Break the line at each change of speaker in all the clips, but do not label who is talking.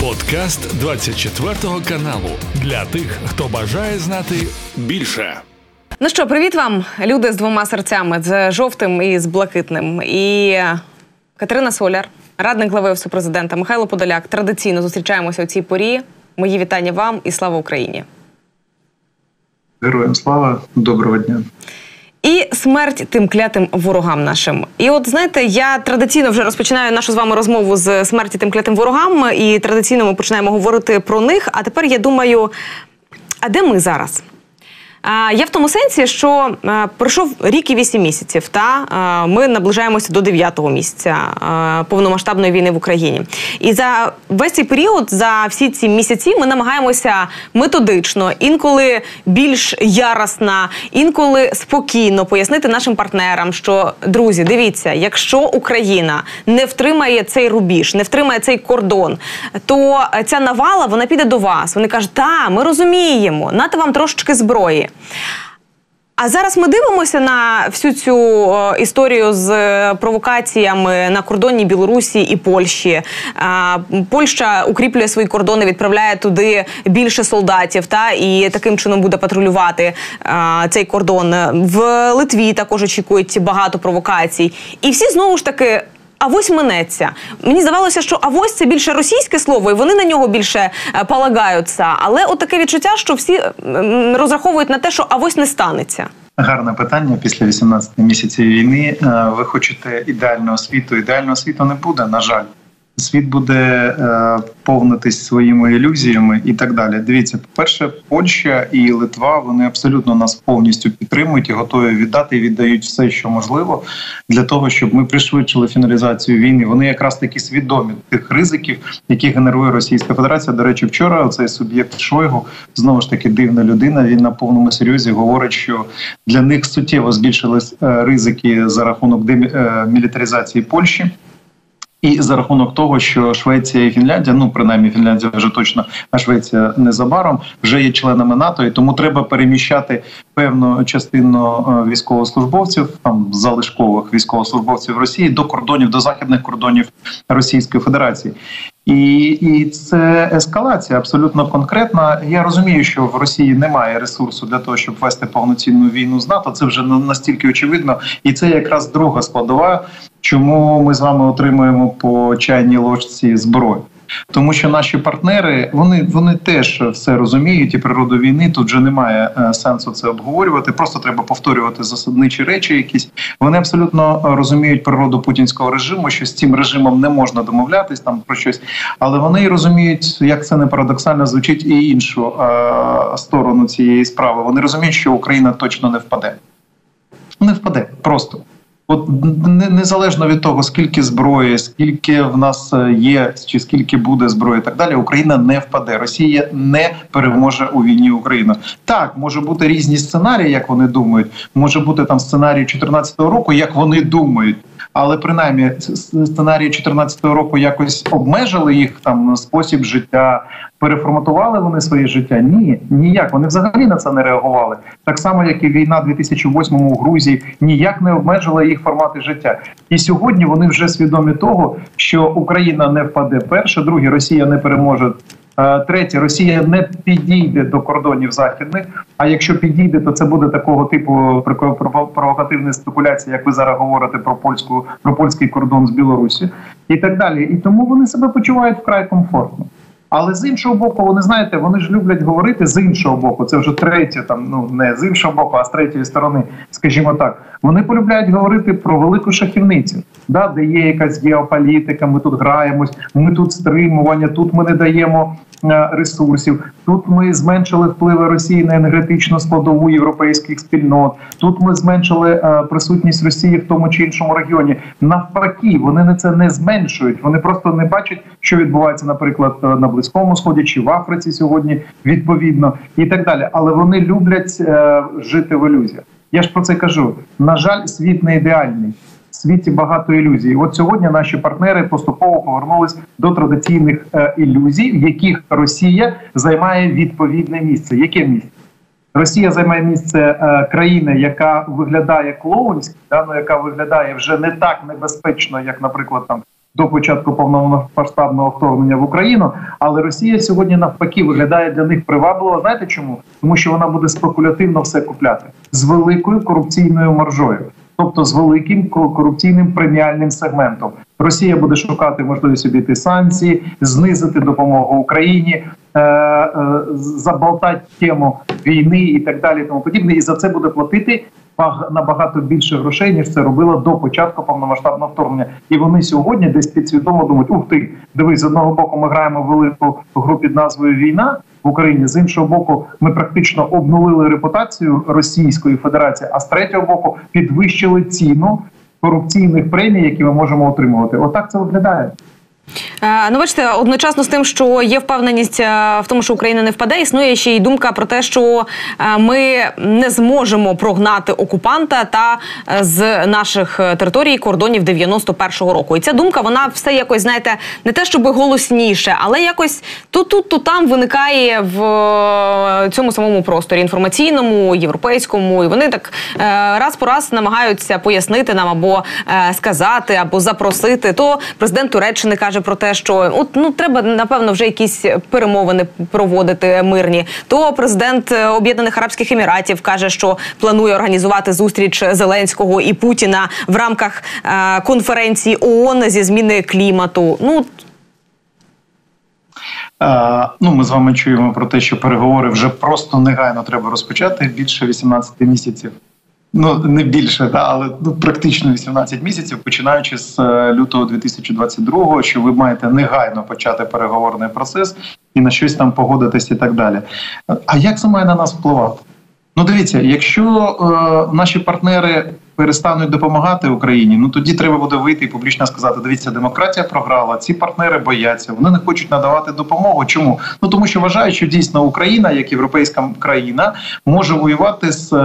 Подкаст 24 каналу для тих, хто бажає знати більше.
Ну що, привіт вам, люди з двома серцями, з жовтим і з блакитним. І Катерина Соляр, радник глави офісу президента Михайло Подоляк. Традиційно зустрічаємося у цій порі. Мої вітання вам і слава Україні.
Героям слава, доброго дня.
І смерть тим клятим ворогам нашим. І от знаєте, я традиційно вже розпочинаю нашу з вами розмову з смерті тим клятим ворогам, і традиційно ми починаємо говорити про них. А тепер я думаю, а де ми зараз? Я в тому сенсі, що е, пройшов рік і вісім місяців. Та е, ми наближаємося до дев'ятого місяця е, повномасштабної війни в Україні. І за весь цей період, за всі ці місяці, ми намагаємося методично, інколи більш яростно, інколи спокійно пояснити нашим партнерам, що друзі, дивіться, якщо Україна не втримає цей рубіж, не втримає цей кордон, то ця навала вона піде до вас. Вони кажуть, та ми розуміємо, нати вам трошечки зброї. А зараз ми дивимося на всю цю історію з е, провокаціями на кордоні Білорусі і Польщі. Польща укріплює свої кордони, відправляє туди більше солдатів, та і таким чином буде патрулювати цей кордон. В Литві також очікують багато провокацій, і всі знову ж таки авось минеться. Мені здавалося, що авось це більше російське слово, і вони на нього більше е, полагаються. Але от таке відчуття, що всі розраховують на те, що авось не станеться.
Гарне питання після 18 місяців війни. Е, ви хочете ідеального світу? Ідеального світу не буде, на жаль світ буде е, повнитись своїми ілюзіями і так далі. Дивіться, по перше, Польща і Литва вони абсолютно нас повністю підтримують і готові віддати і віддають все, що можливо, для того, щоб ми пришвидшили фіналізацію війни. Вони якраз таки свідомі тих ризиків, які генерує Російська Федерація. До речі, вчора цей суб'єкт Шойгу знову ж таки дивна людина. Він на повному серйозі говорить, що для них суттєво збільшились е, ризики за рахунок демілітаризації Польщі. І за рахунок того, що Швеція і Фінляндія, ну принаймні Фінляндія вже точно, а Швеція незабаром вже є членами НАТО, і тому треба переміщати певну частину е, військовослужбовців, там залишкових військовослужбовців Росії до кордонів, до західних кордонів Російської Федерації. І і це ескалація абсолютно конкретна. Я розумію, що в Росії немає ресурсу для того, щоб вести повноцінну війну з НАТО. Це вже настільки очевидно, і це якраз друга складова, чому ми з вами отримуємо по чайній ложці зброю тому що наші партнери вони вони теж все розуміють, і природу війни тут вже немає е, сенсу це обговорювати. Просто треба повторювати засадничі речі. Якісь вони абсолютно розуміють природу путінського режиму, що з цим режимом не можна домовлятись там про щось, але вони розуміють, як це не парадоксально звучить, і іншу е- сторону цієї справи. Вони розуміють, що Україна точно не впаде. Не впаде просто. От незалежно від того, скільки зброї, скільки в нас е, є, чи скільки буде зброї, і так далі, Україна не впаде. Росія не переможе у війні Україну. Так може бути різні сценарії, як вони думають. Може бути там сценарій 2014 року, як вони думають. Але принаймні сценарії 2014 року якось обмежили їх там спосіб життя, переформатували вони своє життя? Ні, ніяк. Вони взагалі на це не реагували. Так само, як і війна 2008 у Грузії, ніяк не обмежила їх формати життя. І сьогодні вони вже свідомі того, що Україна не впаде перше, друге Росія не переможе. Е, третє, Росія не підійде до кордонів західних. А якщо підійде, то це буде такого типу провокативної спекуляції, як ви зараз говорите про польську про польський кордон з Білорусі, і так далі. І тому вони себе почувають вкрай комфортно. Але з іншого боку, вони знаєте, вони ж люблять говорити з іншого боку. Це вже третє, там ну не з іншого боку, а з третьої сторони, скажімо так. Вони полюбляють говорити про велику шахівницю, да, де є якась геополітика. Ми тут граємось, ми тут стримування, тут ми не даємо е, ресурсів. Тут ми зменшили впливи Росії на енергетичну складову європейських спільнот. Тут ми зменшили е, присутність Росії в тому чи іншому регіоні. Навпаки, вони не це не зменшують. Вони просто не бачать, що відбувається, наприклад, на близькому сході чи в Африці сьогодні відповідно і так далі. Але вони люблять е, жити в ілюзіях. Я ж про це кажу. На жаль, світ не ідеальний. В світі багато ілюзій. От сьогодні наші партнери поступово повернулись до традиційних е, ілюзій, в яких Росія займає відповідне місце. Яке місце? Росія займає місце е, країни, яка виглядає клоунськи, да, ну, яка виглядає вже не так небезпечно, як, наприклад, там до початку повномасштабного вторгнення в Україну. Але Росія сьогодні навпаки виглядає для них привабливо. Знаєте чому? Тому що вона буде спекулятивно все купляти з великою корупційною маржою. Тобто з великим корупційним преміальним сегментом Росія буде шукати можливість обійти санкції, знизити допомогу Україні, е, е, заболтати тему війни і так далі. Тому подібне, і за це буде платити набагато більше грошей ніж це робила до початку повномасштабного вторгнення. І вони сьогодні десь підсвідомо думають: ух ти, дивись, з одного боку ми граємо велику гру під назвою Війна в Україні. З іншого боку, ми практично обнулили репутацію Російської Федерації, а з третього боку підвищили ціну корупційних премій, які ми можемо отримувати. Отак це виглядає.
Е, ну, бачите, одночасно з тим, що є впевненість е, в тому, що Україна не впаде, існує ще й думка про те, що е, ми не зможемо прогнати окупанта та з наших територій кордонів 91-го року. І ця думка вона все якось знаєте, не те, щоб голосніше, але якось тут, тут, тут там виникає в цьому самому просторі інформаційному, європейському, і вони так раз по раз намагаються пояснити нам або сказати, або запросити. То президент Туреччини каже каже про те, що от ну треба напевно вже якісь перемовини проводити мирні. То президент е, Об'єднаних Арабських Еміратів каже, що планує організувати зустріч Зеленського і Путіна в рамках е, конференції ООН зі зміни клімату. Ну
Uh, ну, ми з вами чуємо про те, що переговори вже просто негайно треба розпочати більше 18 місяців Ну не більше, та але ну практично 18 місяців, починаючи з е, лютого 2022, що ви маєте негайно почати переговорний процес і на щось там погодитись, і так далі. А як це має на нас впливати? Ну, дивіться, якщо е, наші партнери перестануть допомагати Україні, ну тоді треба буде вийти і публічно сказати: дивіться, демократія програла, ці партнери бояться, вони не хочуть надавати допомогу. Чому? Ну тому що вважають, що дійсно Україна, як європейська країна, може воювати з е,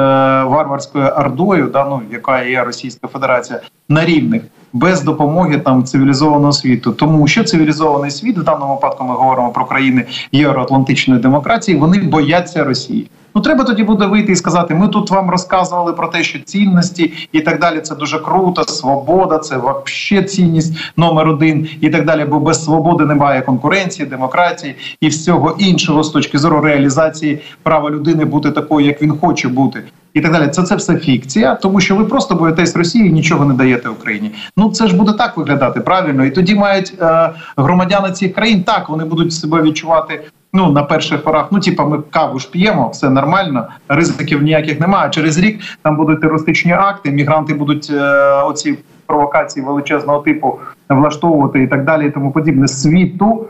варварською ордою, да, ну, яка є Російська Федерація, на рівних. Без допомоги там цивілізованого світу, тому що цивілізований світ в даному випадку ми говоримо про країни євроатлантичної демократії. Вони бояться Росії. Ну треба тоді буде вийти і сказати: ми тут вам розказували про те, що цінності і так далі. Це дуже круто. Свобода, це взагалі цінність номер один і так далі. Бо без свободи немає конкуренції, демократії і всього іншого з точки зору реалізації права людини бути такою, як він хоче бути. І так далі, це це все фікція, тому що ви просто боїтесь Росії і нічого не даєте Україні. Ну це ж буде так виглядати правильно, і тоді мають е, громадяни цих країн так вони будуть себе відчувати ну на перших порах, ну типа ми каву ж п'ємо, все нормально, ризиків ніяких немає. Через рік там будуть терористичні акти, мігранти будуть е, оці провокації величезного типу влаштовувати і так далі, і тому подібне світу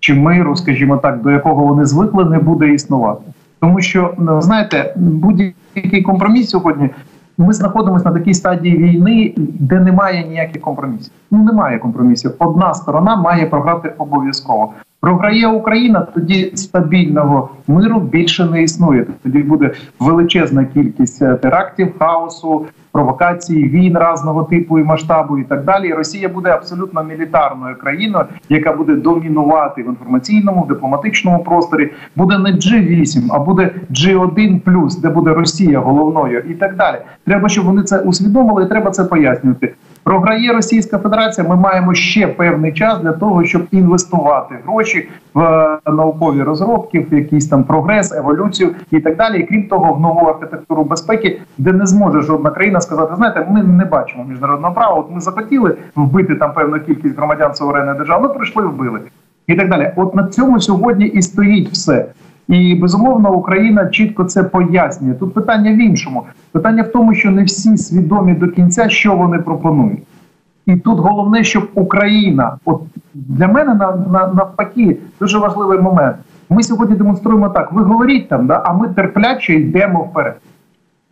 чи миру, скажімо так, до якого вони звикли, не буде існувати. Тому що ну, знаєте, будь-який компроміс сьогодні. Ми знаходимося на такій стадії війни, де немає ніяких компромісів. Ну немає компромісів. Одна сторона має програти обов'язково. Програє Україна, тоді стабільного миру більше не існує. Тоді буде величезна кількість терактів, хаосу, провокацій, війн разного типу і масштабу, і так далі. Росія буде абсолютно мілітарною країною, яка буде домінувати в інформаційному в дипломатичному просторі. Буде не G8, а буде G1+, де буде Росія головною, і так далі. Треба, щоб вони це усвідомили. і Треба це пояснювати. Програє Російська Федерація. Ми маємо ще певний час для того, щоб інвестувати гроші в е, наукові розробки, в якийсь там прогрес, еволюцію і так далі. І крім того, в нову архітектуру безпеки, де не зможе жодна країна сказати: знаєте, ми не бачимо міжнародного права. От ми захотіли вбити там певну кількість громадян суверенної держави. Ми прийшли, вбили і так далі. От на цьому сьогодні і стоїть все. І безумовно Україна чітко це пояснює. Тут питання в іншому. Питання в тому, що не всі свідомі до кінця, що вони пропонують. І тут головне, щоб Україна, от для мене на, на навпаки, дуже важливий момент. Ми сьогодні демонструємо так: ви говоріть там, да, а ми терпляче йдемо вперед.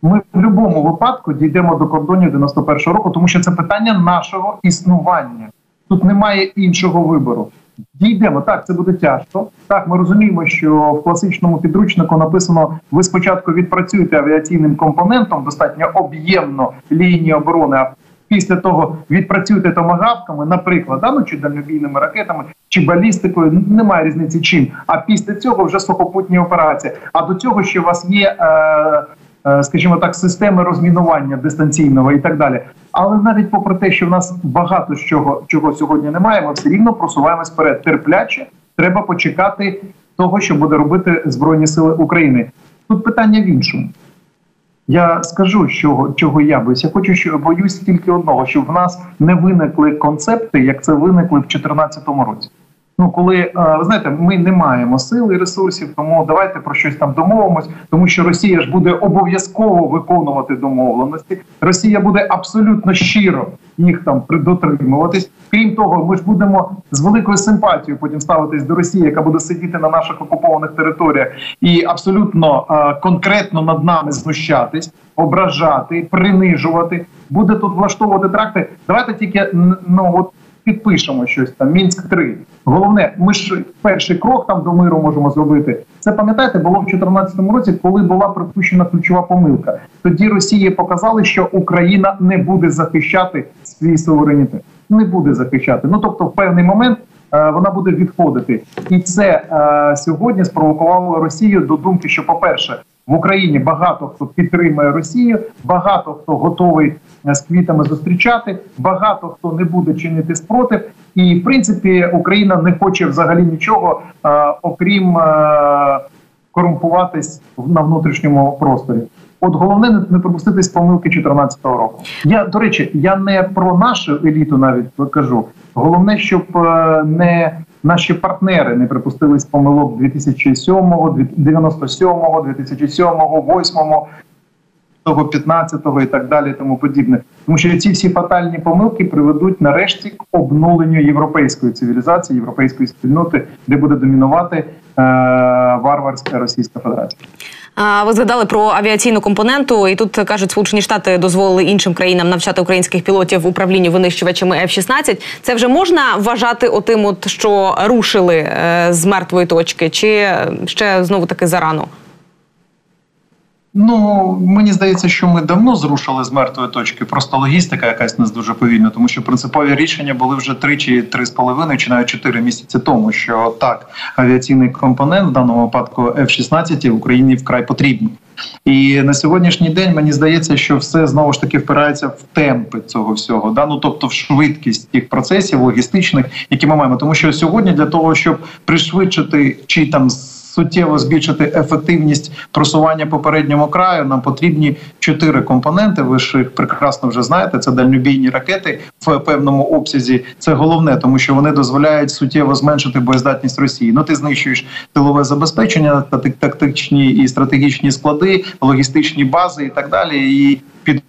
Ми в будь-якому випадку дійдемо до кордонів 91-го року, тому що це питання нашого існування. Тут немає іншого вибору. Дійдемо так, це буде тяжко. Так, ми розуміємо, що в класичному підручнику написано: ви спочатку відпрацюєте авіаційним компонентом, достатньо об'ємно лінії оборони. а Після того відпрацюєте томагавками, наприклад, да, ну, чи дальнобійними ракетами, чи балістикою, немає різниці чим. А після цього вже сухопутні операції. А до цього ще у вас є е, скажімо так, системи розмінування дистанційного і так далі. Але навіть попри те, що в нас багато чого чого сьогодні немає, ми все рівно просуваємось вперед. Терпляче треба почекати того, що буде робити Збройні Сили України. Тут питання в іншому. Я скажу, що чого я боюсь. Я хочу, що боюсь тільки одного, щоб в нас не виникли концепти, як це виникли в 2014 році. Ну, коли е, ви знаєте, ми не маємо сил і ресурсів, тому давайте про щось там домовимось, тому що Росія ж буде обов'язково виконувати домовленості. Росія буде абсолютно щиро їх там дотримуватись. Крім того, ми ж будемо з великою симпатією потім ставитись до Росії, яка буде сидіти на наших окупованих територіях і абсолютно е, конкретно над нами знущатись, ображати, принижувати, буде тут влаштовувати тракти. Давайте тільки ну от підпишемо щось там. Мінськ 3 Головне, ми ж перший крок там до миру можемо зробити. Це пам'ятаєте, було в 2014 році, коли була припущена ключова помилка. Тоді Росії показали, що Україна не буде захищати свій суверенітет. Не буде захищати. Ну тобто, в певний момент. Е, вона буде відходити, і це е, сьогодні спровокувало Росію до думки, що, по перше, в Україні багато хто підтримує Росію, багато хто готовий з квітами зустрічати, багато хто не буде чинити спротив, і в принципі Україна не хоче взагалі нічого, е, окрім е, корумпуватись на внутрішньому просторі. От головне не пропуститись помилки 2014 року. Я до речі, я не про нашу еліту навіть кажу. Головне, щоб не наші партнери не припустились помилок 2007, 97, 2007, 2008, того 15-го і так далі, тому подібне, тому що ці всі фатальні помилки приведуть нарешті к обнуленню європейської цивілізації, європейської спільноти, де буде домінувати е, варварська Російська Федерація.
Ви згадали про авіаційну компоненту, і тут кажуть, Сполучені Штати дозволили іншим країнам навчати українських пілотів управлінню винищувачами F-16. Це вже можна вважати отим, от що рушили е, з мертвої точки, чи ще знову таки зарано?
Ну мені здається, що ми давно зрушили з мертвої точки. Просто логістика якась нас дуже повільна, тому що принципові рішення були вже три чи три з половиною, чи навіть чотири місяці тому. Що так, авіаційний компонент в даному випадку F-16 Україні вкрай потрібний. І на сьогоднішній день мені здається, що все знову ж таки впирається в темпи цього всього, да? ну тобто в швидкість тих процесів логістичних, які ми маємо. Тому що сьогодні для того, щоб пришвидшити чи там суттєво збільшити ефективність просування попередньому краю, нам потрібні чотири компоненти. Ви ж їх прекрасно вже знаєте. Це дальнобійні ракети в певному обсязі. Це головне, тому що вони дозволяють суттєво зменшити боєздатність Росії. Ну ти знищуєш тилове забезпечення, тактичні і стратегічні склади, логістичні бази і так далі. І під е,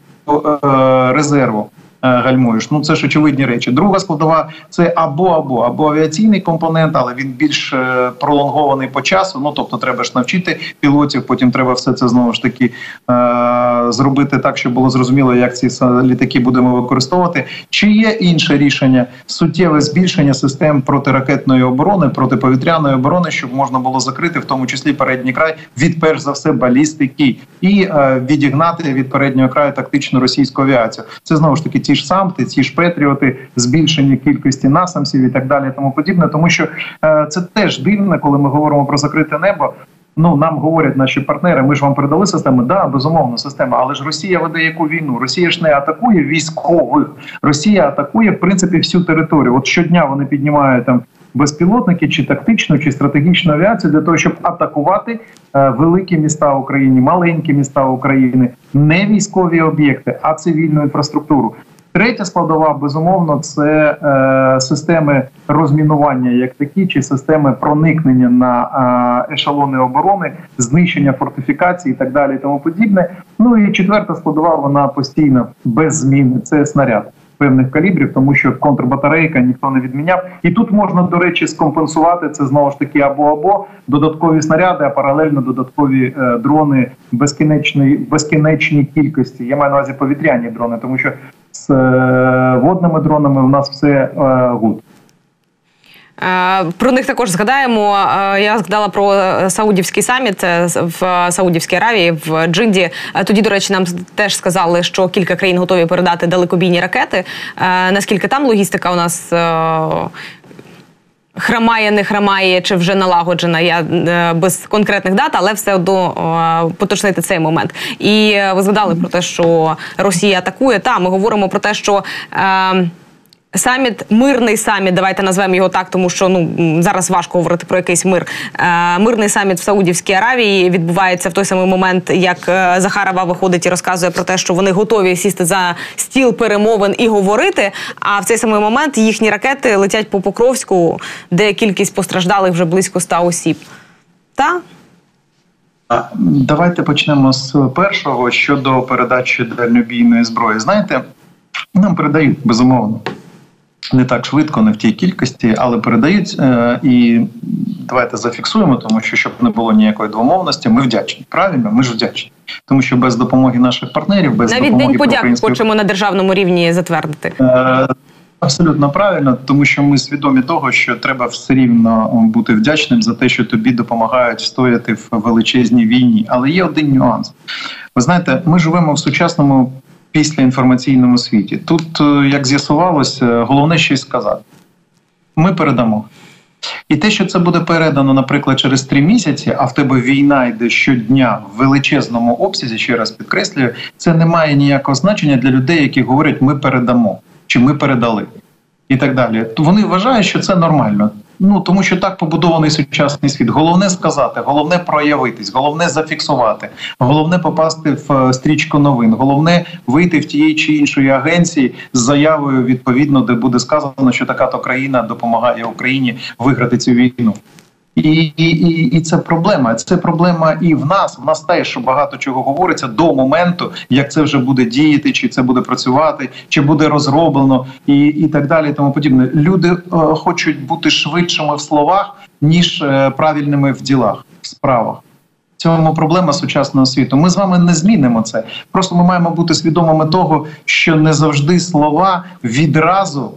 резерву. Е, гальмуєш. Ну це ж очевидні речі. Друга складова це або або або авіаційний компонент, але він більш е, пролонгований по часу. Ну тобто, треба ж навчити пілотів. Потім треба все це знову ж таки е- зробити так, щоб було зрозуміло, як ці літаки будемо використовувати. Чи є інше рішення суттєве збільшення систем протиракетної оборони, протиповітряної оборони, щоб можна було закрити, в тому числі передній край від перш за все балістики, і відігнати від переднього краю тактичну російську авіацію. Це знову ж таки ті ті ж самти, ті ж Петріоти, збільшення кількості насамсів і так далі, тому подібне, тому що е, це теж дивно, коли ми говоримо про закрите небо. Ну нам говорять наші партнери. Ми ж вам передали систему. Да, безумовно, система. Але ж Росія веде яку війну? Росія ж не атакує військових. Росія атакує в принципі всю територію. От щодня вони піднімають там безпілотники, чи тактичну, чи стратегічну авіацію для того, щоб атакувати е, великі міста України, маленькі міста України, не військові об'єкти, а цивільну інфраструктуру. Третя складова безумовно це е, системи розмінування, як такі, чи системи проникнення на е, ешелони оборони, знищення фортифікацій і так далі, і тому подібне. Ну і четверта складова вона постійно без зміни. Це снаряд певних калібрів, тому що контрбатарейка ніхто не відміняв. І тут можна до речі скомпенсувати це знову ж таки або або додаткові снаряди, а паралельно додаткові е, дрони безкінечної безкінечній кількості. Я маю на увазі повітряні дрони, тому що з е, водними дронами у нас все е, good.
Е, про них також згадаємо. Я згадала про Саудівський саміт в Саудівській Аравії в Джинді. Тоді, до речі, нам теж сказали, що кілька країн готові передати далекобійні ракети. Наскільки там логістика у нас Храмає, не храмає, чи вже налагоджена. Я е, без конкретних дат, але все одно е, поточнити цей момент. І е, ви згадали про те, що Росія атакує. Та ми говоримо про те, що. Е, Саміт, мирний саміт, давайте назвемо його так, тому що ну зараз важко говорити про якийсь мир. Е, мирний саміт в Саудівській Аравії відбувається в той самий момент, як е, Захарова виходить і розказує про те, що вони готові сісти за стіл перемовин і говорити. А в цей самий момент їхні ракети летять по Покровську, де кількість постраждалих вже близько ста осіб. Та
давайте почнемо з першого щодо передачі дальнобійної зброї. Знаєте, нам передають безумовно не так швидко, не в тій кількості, але передають. Е, і давайте зафіксуємо, тому що щоб не було ніякої двомовності, ми вдячні. Правильно, ми ж вдячні, тому що без допомоги наших партнерів, без
навіть
допомоги
день подяки хочемо на державному рівні затвердити.
Е, абсолютно правильно, тому що ми свідомі того, що треба все рівно бути вдячним за те, що тобі допомагають стояти в величезній війні. Але є один нюанс. Ви знаєте, ми живемо в сучасному після інформаційному світі. Тут, е, як з'ясувалося, головне щось сказати. Ми передамо. І те, що це буде передано, наприклад, через три місяці, а в тебе війна йде щодня в величезному обсязі, ще раз підкреслюю, це не має ніякого значення для людей, які говорять, ми передамо чи ми передали, і так далі. Вони вважають, що це нормально. Ну тому що так побудований сучасний світ. Головне сказати, головне проявитись, головне зафіксувати, головне попасти в е, стрічку новин, головне вийти в тієї чи іншої агенції з заявою відповідно, де буде сказано, що така то країна допомагає Україні виграти цю війну. І і, і, це проблема. Це проблема і в нас. В нас теж що багато чого говориться до моменту, як це вже буде діяти, чи це буде працювати, чи буде розроблено, і і так далі. і Тому подібне. Люди е, хочуть бути швидшими в словах ніж е, правильними в ділах, в справах. Цьому проблема сучасного світу. Ми з вами не змінимо це. Просто ми маємо бути свідомими того, що не завжди слова відразу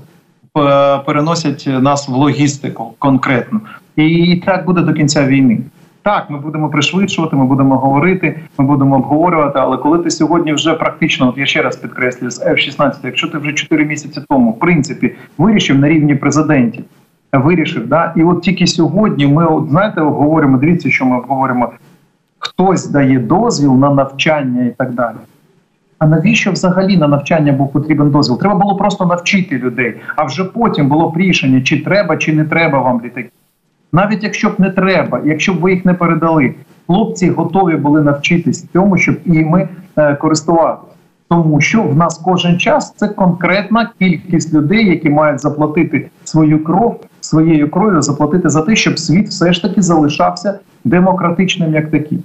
е, переносять нас в логістику конкретно. І так буде до кінця війни. Так, ми будемо пришвидшувати, ми будемо говорити, ми будемо обговорювати. Але коли ти сьогодні вже практично, от я ще раз підкреслюю, з F-16, якщо ти вже 4 місяці тому в принципі вирішив на рівні президентів, вирішив, да, і от тільки сьогодні ми от знаєте, обговорюємо. Дивіться, що ми обговорюємо. Хтось дає дозвіл на навчання і так далі. А навіщо взагалі на навчання був потрібен дозвіл? Треба було просто навчити людей, а вже потім було рішення, чи треба, чи не треба вам літаки навіть якщо б не треба, якщо б ви їх не передали, хлопці готові були навчитись цьому, щоб і ми е, користуватися. Тому що в нас кожен час це конкретна кількість людей, які мають заплатити свою кров своєю кров'ю, заплатити за те, щоб світ все ж таки залишався демократичним, як такий.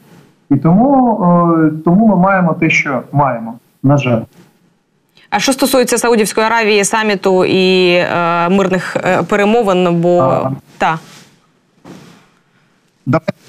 І тому, е, тому ми маємо те, що маємо. На жаль.
А що стосується Саудівської Аравії, саміту і е, мирних е, перемовин, бо а, та.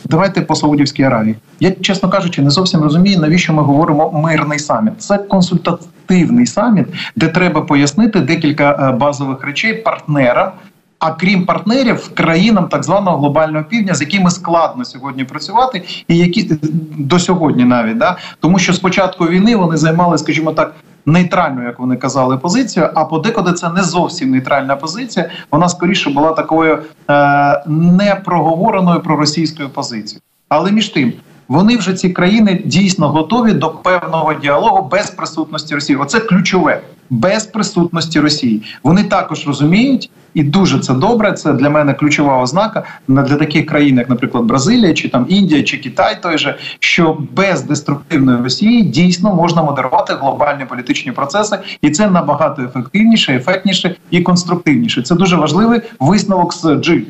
Давайте по Саудівській Аравії. Я, чесно кажучи, не зовсім розумію, навіщо ми говоримо мирний саміт. Це консультативний саміт, де треба пояснити декілька е, базових речей партнерам. А крім партнерів, країнам так званого глобального півдня, з якими складно сьогодні працювати, і які до сьогодні навіть да тому, що спочатку війни вони займали, скажімо так, нейтральну, як вони казали, позицію. А подекуди це не зовсім нейтральна позиція. Вона скоріше була такою е, непроговореною проросійською позицією. Але між тим. Вони вже ці країни дійсно готові до певного діалогу без присутності Росії. Оце ключове без присутності Росії. Вони також розуміють, і дуже це добре. Це для мене ключова ознака для таких країн, як, наприклад, Бразилія, чи там Індія, чи Китай, той же що без деструктивної Росії дійсно можна модерувати глобальні політичні процеси, і це набагато ефективніше, ефектніше і конструктивніше. Це дуже важливий висновок з G.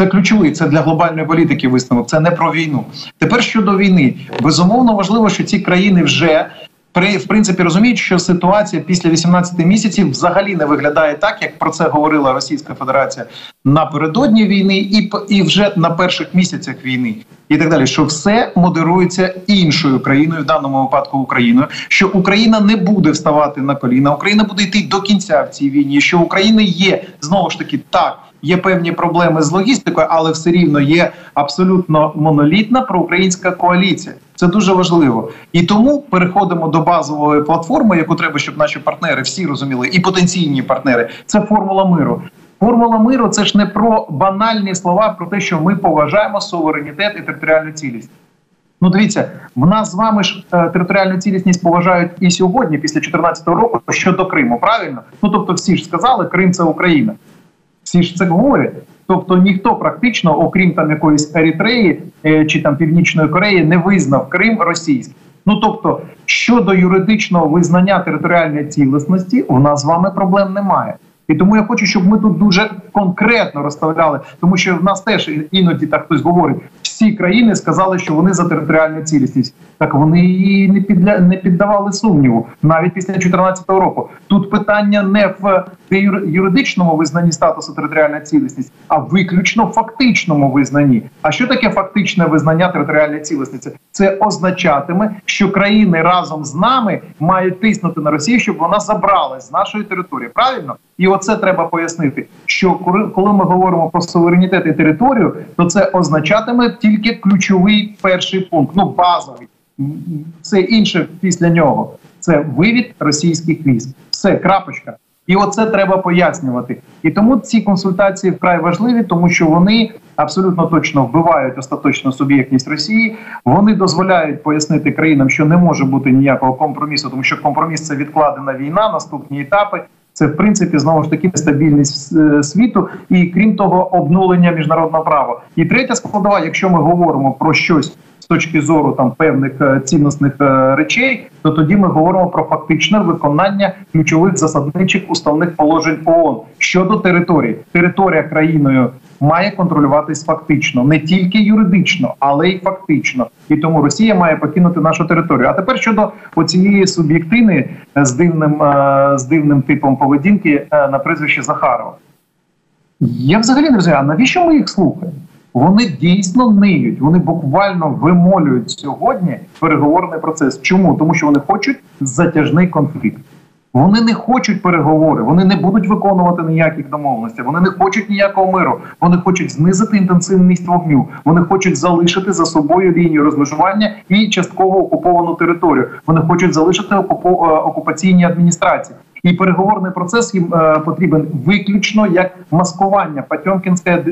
Це ключовий, це для глобальної політики висновок. Це не про війну. Тепер щодо війни, безумовно важливо, що ці країни вже при в принципі розуміють, що ситуація після 18 місяців взагалі не виглядає так, як про це говорила Російська Федерація напередодні війни, і і вже на перших місяцях війни, і так далі, що все модерується іншою країною, в даному випадку Україною, що Україна не буде вставати на коліна, Україна буде йти до кінця в цій війні. Що Україна є знову ж таки так. Є певні проблеми з логістикою, але все рівно є абсолютно монолітна проукраїнська коаліція. Це дуже важливо, і тому переходимо до базової платформи, яку треба, щоб наші партнери всі розуміли, і потенційні партнери. Це формула миру. Формула миру це ж не про банальні слова, про те, що ми поважаємо суверенітет і територіальну цілість. Ну, дивіться, в нас з вами ж е, територіальну цілісність поважають і сьогодні, після 2014 року, щодо Криму. Правильно? Ну тобто, всі ж сказали, Крим це Україна. Всі ж це говорять. Тобто ніхто практично, окрім там якоїсь Ерітреї е, чи там Північної Кореї, не визнав Крим російським. Ну тобто, щодо юридичного визнання територіальної цілісності, у нас з вами проблем немає. І тому я хочу, щоб ми тут дуже конкретно розставляли, тому що в нас теж іноді так хтось говорить: всі країни сказали, що вони за територіальну цілісність. Так вони її не підля не піддавали сумніву навіть після 2014 року. Тут питання не в юридичному визнанні статусу територіальна цілісність, а виключно фактичному визнанні. А що таке фактичне визнання територіальної цілісності? Це означатиме, що країни разом з нами мають тиснути на Росію, щоб вона забралась з нашої території. Правильно, і оце треба пояснити. Що коли ми говоримо про суверенітет і територію, то це означатиме тільки ключовий перший пункт, ну базовий. Все інше після нього це вивід російських військ. Все крапочка. І оце треба пояснювати. І тому ці консультації вкрай важливі, тому що вони абсолютно точно вбивають остаточно суб'єктність Росії. Вони дозволяють пояснити країнам, що не може бути ніякого компромісу, тому що компроміс це відкладена війна, наступні етапи. Це в принципі знову ж таки нестабільність е, світу, і крім того, обнулення міжнародного права. І третя складова, якщо ми говоримо про щось точки зору там певних е, цінностних е, речей, то тоді ми говоримо про фактичне виконання ключових засадничих уставних положень ООН щодо території. Територія країною має контролюватись фактично, не тільки юридично, але й фактично. І тому Росія має покинути нашу територію. А тепер щодо оцієї суб'єктини е, з дивним з дивним типом поведінки на прізвище Захарова. Я взагалі не розумію, а навіщо ми їх слухаємо? Вони дійсно ниють, вони буквально вимолюють сьогодні переговорний процес. Чому? Тому що вони хочуть затяжний конфлікт. Вони не хочуть переговори, вони не будуть виконувати ніяких домовленостей, вони не хочуть ніякого миру. Вони хочуть знизити інтенсивність вогню. Вони хочуть залишити за собою лінію розмежування і частково окуповану територію. Вони хочуть залишити е, окупаційні адміністрації. І переговорний процес їм е, потрібен виключно як маскування Потьомкінська е,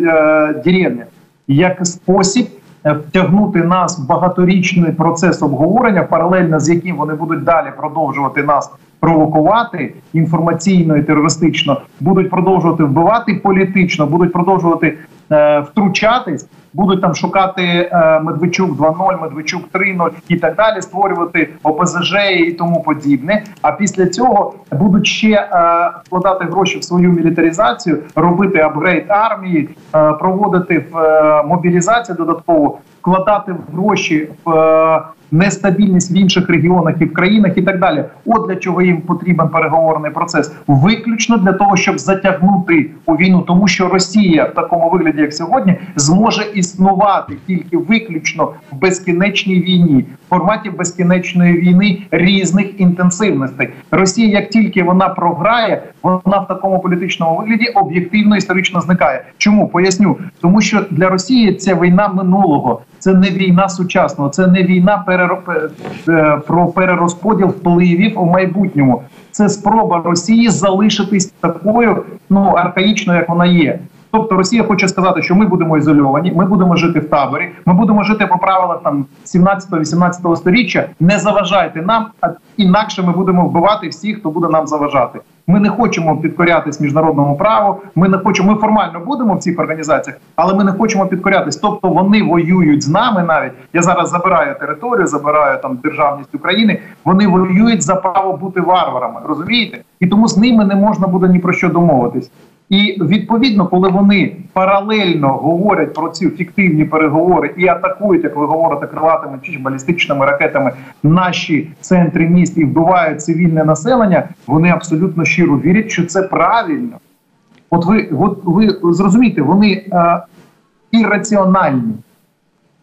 деревня, як спосіб е, втягнути нас в багаторічний процес обговорення, паралельно з яким вони будуть далі продовжувати нас провокувати інформаційно і терористично, будуть продовжувати вбивати політично, будуть продовжувати втручатись, будуть там шукати е, Медведчук 2.0, Медведчук 3.0 і так далі, створювати ОПЗЖ і тому подібне. А після цього будуть ще е, вкладати гроші в свою мілітаризацію, робити апгрейд армії, е, проводити в е, мобілізацію додатково, вкладати гроші в. Нестабільність в інших регіонах і в країнах, і так далі. От для чого їм потрібен переговорний процес, виключно для того, щоб затягнути у війну, тому що Росія в такому вигляді, як сьогодні, зможе існувати тільки виключно в безкінечній війні, в форматі безкінечної війни різних інтенсивностей. Росія, як тільки вона програє, вона в такому політичному вигляді об'єктивно історично зникає. Чому поясню? Тому що для Росії це війна минулого, це не війна сучасного, це не війна е, про перерозподіл впливів у майбутньому. Це спроба Росії залишитись такою ну архаїчною, як вона є. Тобто Росія хоче сказати, що ми будемо ізольовані, ми будемо жити в таборі, ми будемо жити по правилах там 17-18 століття. Не заважайте нам, а інакше ми будемо вбивати всіх, хто буде нам заважати. Ми не хочемо підкорятись міжнародному праву. Ми не хочемо. Ми формально будемо в цих організаціях, але ми не хочемо підкорятись. Тобто вони воюють з нами. Навіть я зараз забираю територію, забираю там державність України. Вони воюють за право бути варварами. Розумієте? І тому з ними не можна буде ні про що домовитись. І відповідно, коли вони паралельно говорять про ці фіктивні переговори і атакують, як ви говорите, крилатими чи балістичними ракетами наші центри міст і вбивають цивільне населення, вони абсолютно щиро вірять, що це правильно. От ви от ви зрозумієте, вони е, ірраціональні.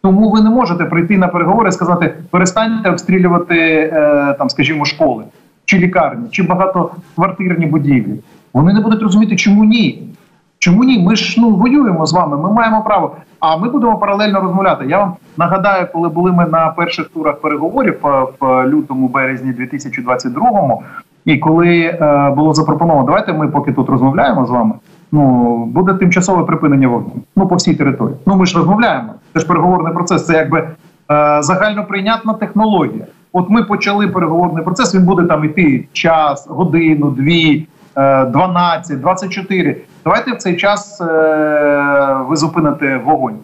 Тому ви не можете прийти на переговори і сказати, перестаньте обстрілювати, е, там, скажімо, школи чи лікарні, чи багатоквартирні будівлі. Вони не будуть розуміти, чому ні. Чому ні? Ми ж ну воюємо з вами, ми маємо право. А ми будемо паралельно розмовляти. Я вам нагадаю, коли були ми на перших турах переговорів е, в лютому березні 2022-му, і коли е, було запропоновано, давайте ми поки тут розмовляємо з вами. ну буде тимчасове припинення вогню. Ну по всій території. Ну ми ж розмовляємо. Це ж переговорний процес. Це якби е, загальноприйнятна технологія. От ми почали переговорний процес. Він буде там іти час, годину, дві, е, 12, 24. Давайте в цей час е, ви зупините вогонь.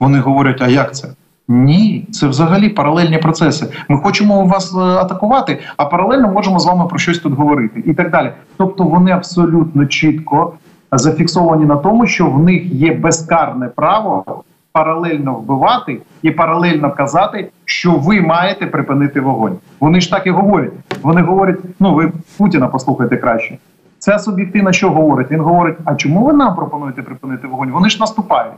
Вони говорять: а як це? Ні, це взагалі паралельні процеси. Ми хочемо вас е, атакувати, а паралельно можемо з вами про щось тут говорити і так далі. Тобто вони абсолютно чітко зафіксовані на тому, що в них є безкарне право паралельно вбивати і паралельно казати, що ви маєте припинити вогонь. Вони ж так і говорять. Вони говорять: ну ви Путіна послухайте краще. Це суб'єктивно що говорить? Він говорить: а чому ви нам пропонуєте припинити вогонь? Вони ж наступають.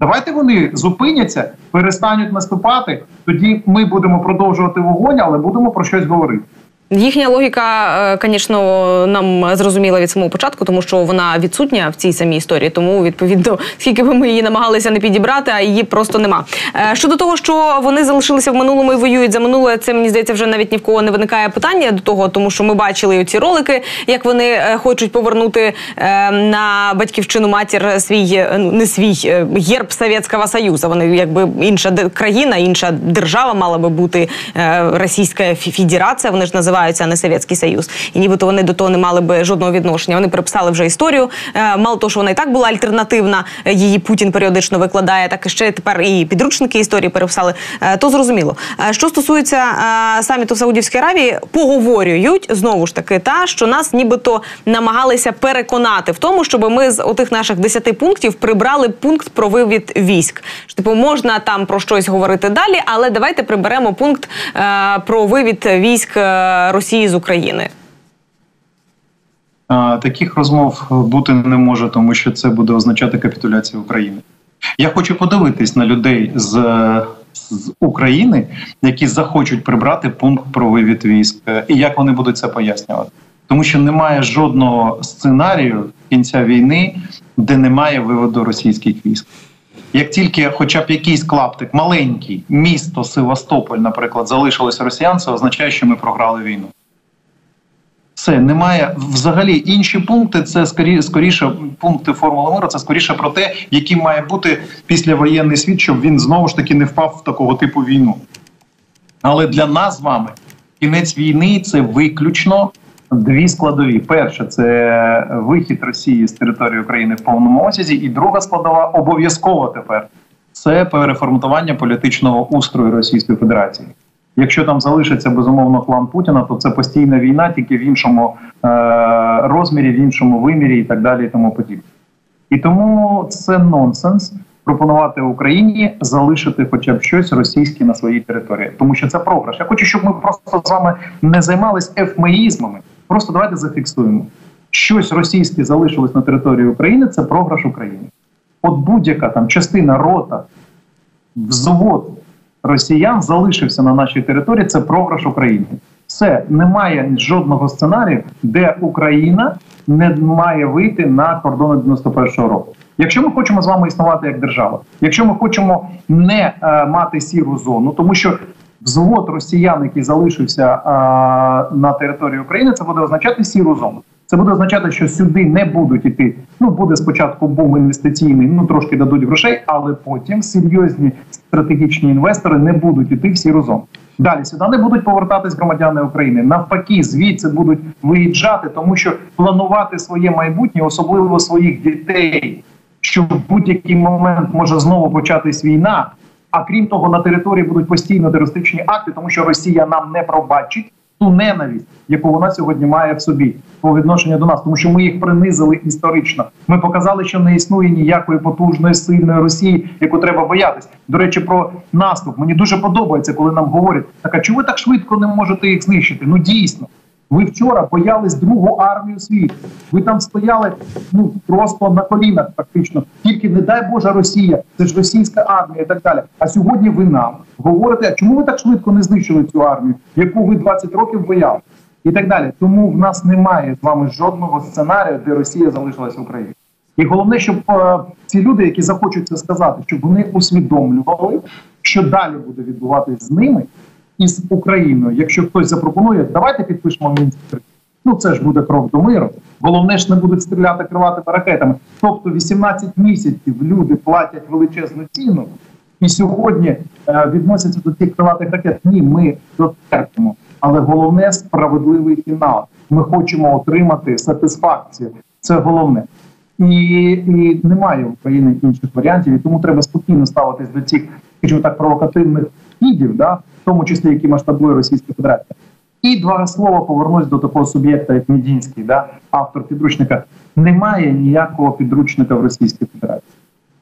Давайте вони зупиняться, перестануть наступати. Тоді ми будемо продовжувати вогонь, але будемо про щось говорити.
Їхня логіка, звісно, нам зрозуміла від самого початку, тому що вона відсутня в цій самій історії. Тому відповідно, скільки би ми її намагалися не підібрати, а її просто нема. Е, щодо того, що вони залишилися в минулому і воюють за минуле, це мені здається, вже навіть ні в кого не виникає питання до того, тому що ми бачили ці ролики, як вони е, хочуть повернути е, на батьківщину матір свій ну не свій герб Совєтського Союзу. Вони якби інша країна, інша держава мала би бути Російська Федерація. Вони ж називають називаються, не Совєтський Союз, і нібито вони до того не мали би жодного відношення. Вони переписали вже історію. Е, мало того, що вона і так була альтернативна. Е, її Путін періодично викладає. Так і ще тепер і підручники історії переписали. Е, то зрозуміло. Що стосується саміту в Саудівській Аравії, поговорюють знову ж таки, та що нас нібито намагалися переконати в тому, щоб ми з отих наших десяти пунктів прибрали пункт про вивід військ. Типу можна там про щось говорити далі, але давайте приберемо пункт про вивід військ Росії з України?
Таких розмов бути не може, тому що це буде означати капітуляцію України. Я хочу подивитись на людей з з України, які захочуть прибрати пункт про вивід військ, і як вони будуть це пояснювати. Тому що немає жодного сценарію кінця війни, де немає виводу російських військ. Як тільки, хоча б якийсь клаптик, маленький місто Севастополь, наприклад, залишилося росіян, це означає, що ми програли війну. Все немає взагалі інші пункти. Це скоріше, скоріше пункти формули миру. Це скоріше про те, який має бути післявоєнний світ, щоб він знову ж таки не впав в такого типу війну. Але для нас з вами кінець війни це виключно дві складові: перше це вихід Росії з території України в повному осязі, і друга складова обов'язково тепер це переформатування політичного устрою Російської Федерації. Якщо там залишиться безумовно план Путіна, то це постійна війна, тільки в іншому е- розмірі, в іншому вимірі і так далі, і тому подібне. І тому це нонсенс пропонувати Україні залишити хоча б щось російське на своїй території, тому що це програш. Я хочу, щоб ми просто з вами не займалися ефмеїзмами. Просто давайте зафіксуємо. Щось російське залишилось на території України. Це програш України. От будь-яка там частина рота, взвод росіян залишився на нашій території. Це програш України. Все немає жодного сценарію, де Україна не має вийти на кордони 91-го року. Якщо ми хочемо з вами існувати як держава, якщо ми хочемо не е, мати сіру зону, тому що взвод росіян, який залишився е, на території України, це буде означати сіру зону. Це буде означати, що сюди не будуть іти. Ну буде спочатку бум інвестиційний, ну трошки дадуть грошей, але потім серйозні стратегічні інвестори не будуть іти в сіру зону. Далі сюди не будуть повертатись громадяни України. Навпаки, звідси будуть виїжджати, тому що планувати своє майбутнє, особливо своїх дітей, що в будь-який момент може знову початись війна. А крім того, на території будуть постійно терористичні акти, тому що Росія нам не пробачить ту ненависть, яку вона сьогодні має в собі по відношенню до нас, тому що ми їх принизили історично. Ми показали, що не існує ніякої потужної сильної Росії, яку треба боятися. До речі, про наступ мені дуже подобається, коли нам говорять: так а чому ви так швидко не можете їх знищити? Ну дійсно. Ви вчора боялись другу армію світу. Ви там стояли ну просто на колінах, фактично. Тільки не дай Боже Росія, це ж російська армія і так далі. А сьогодні ви нам говорите, а чому ви так швидко не знищили цю армію, яку ви 20 років боялися? І так далі. Тому в нас немає з вами жодного сценарію, де Росія залишилась в Україні. І головне, щоб е, ці люди, які захочуть це сказати, щоб вони усвідомлювали, що далі буде відбуватись з ними, із Україною. Якщо хтось запропонує, давайте підпишемо мінськ. Ну це ж буде крок до миру. Головне ж не будуть стріляти крилатими ракетами. Тобто 18 місяців люди платять величезну ціну, і сьогодні е, відносяться до цих крилатих ракет. Ні, ми дотерпимо. Але головне справедливий фінал. Ми хочемо отримати сатисфакцію. Це головне. І і немає в Україні інших варіантів, і тому треба спокійно ставитись до цих, скажімо так, провокативних хідів, да, тому числі які масштабує Російська Федерація. І два слова повернусь до такого суб'єкта, як Мідінський, да, автор підручника. Немає ніякого підручника в Російській Федерації.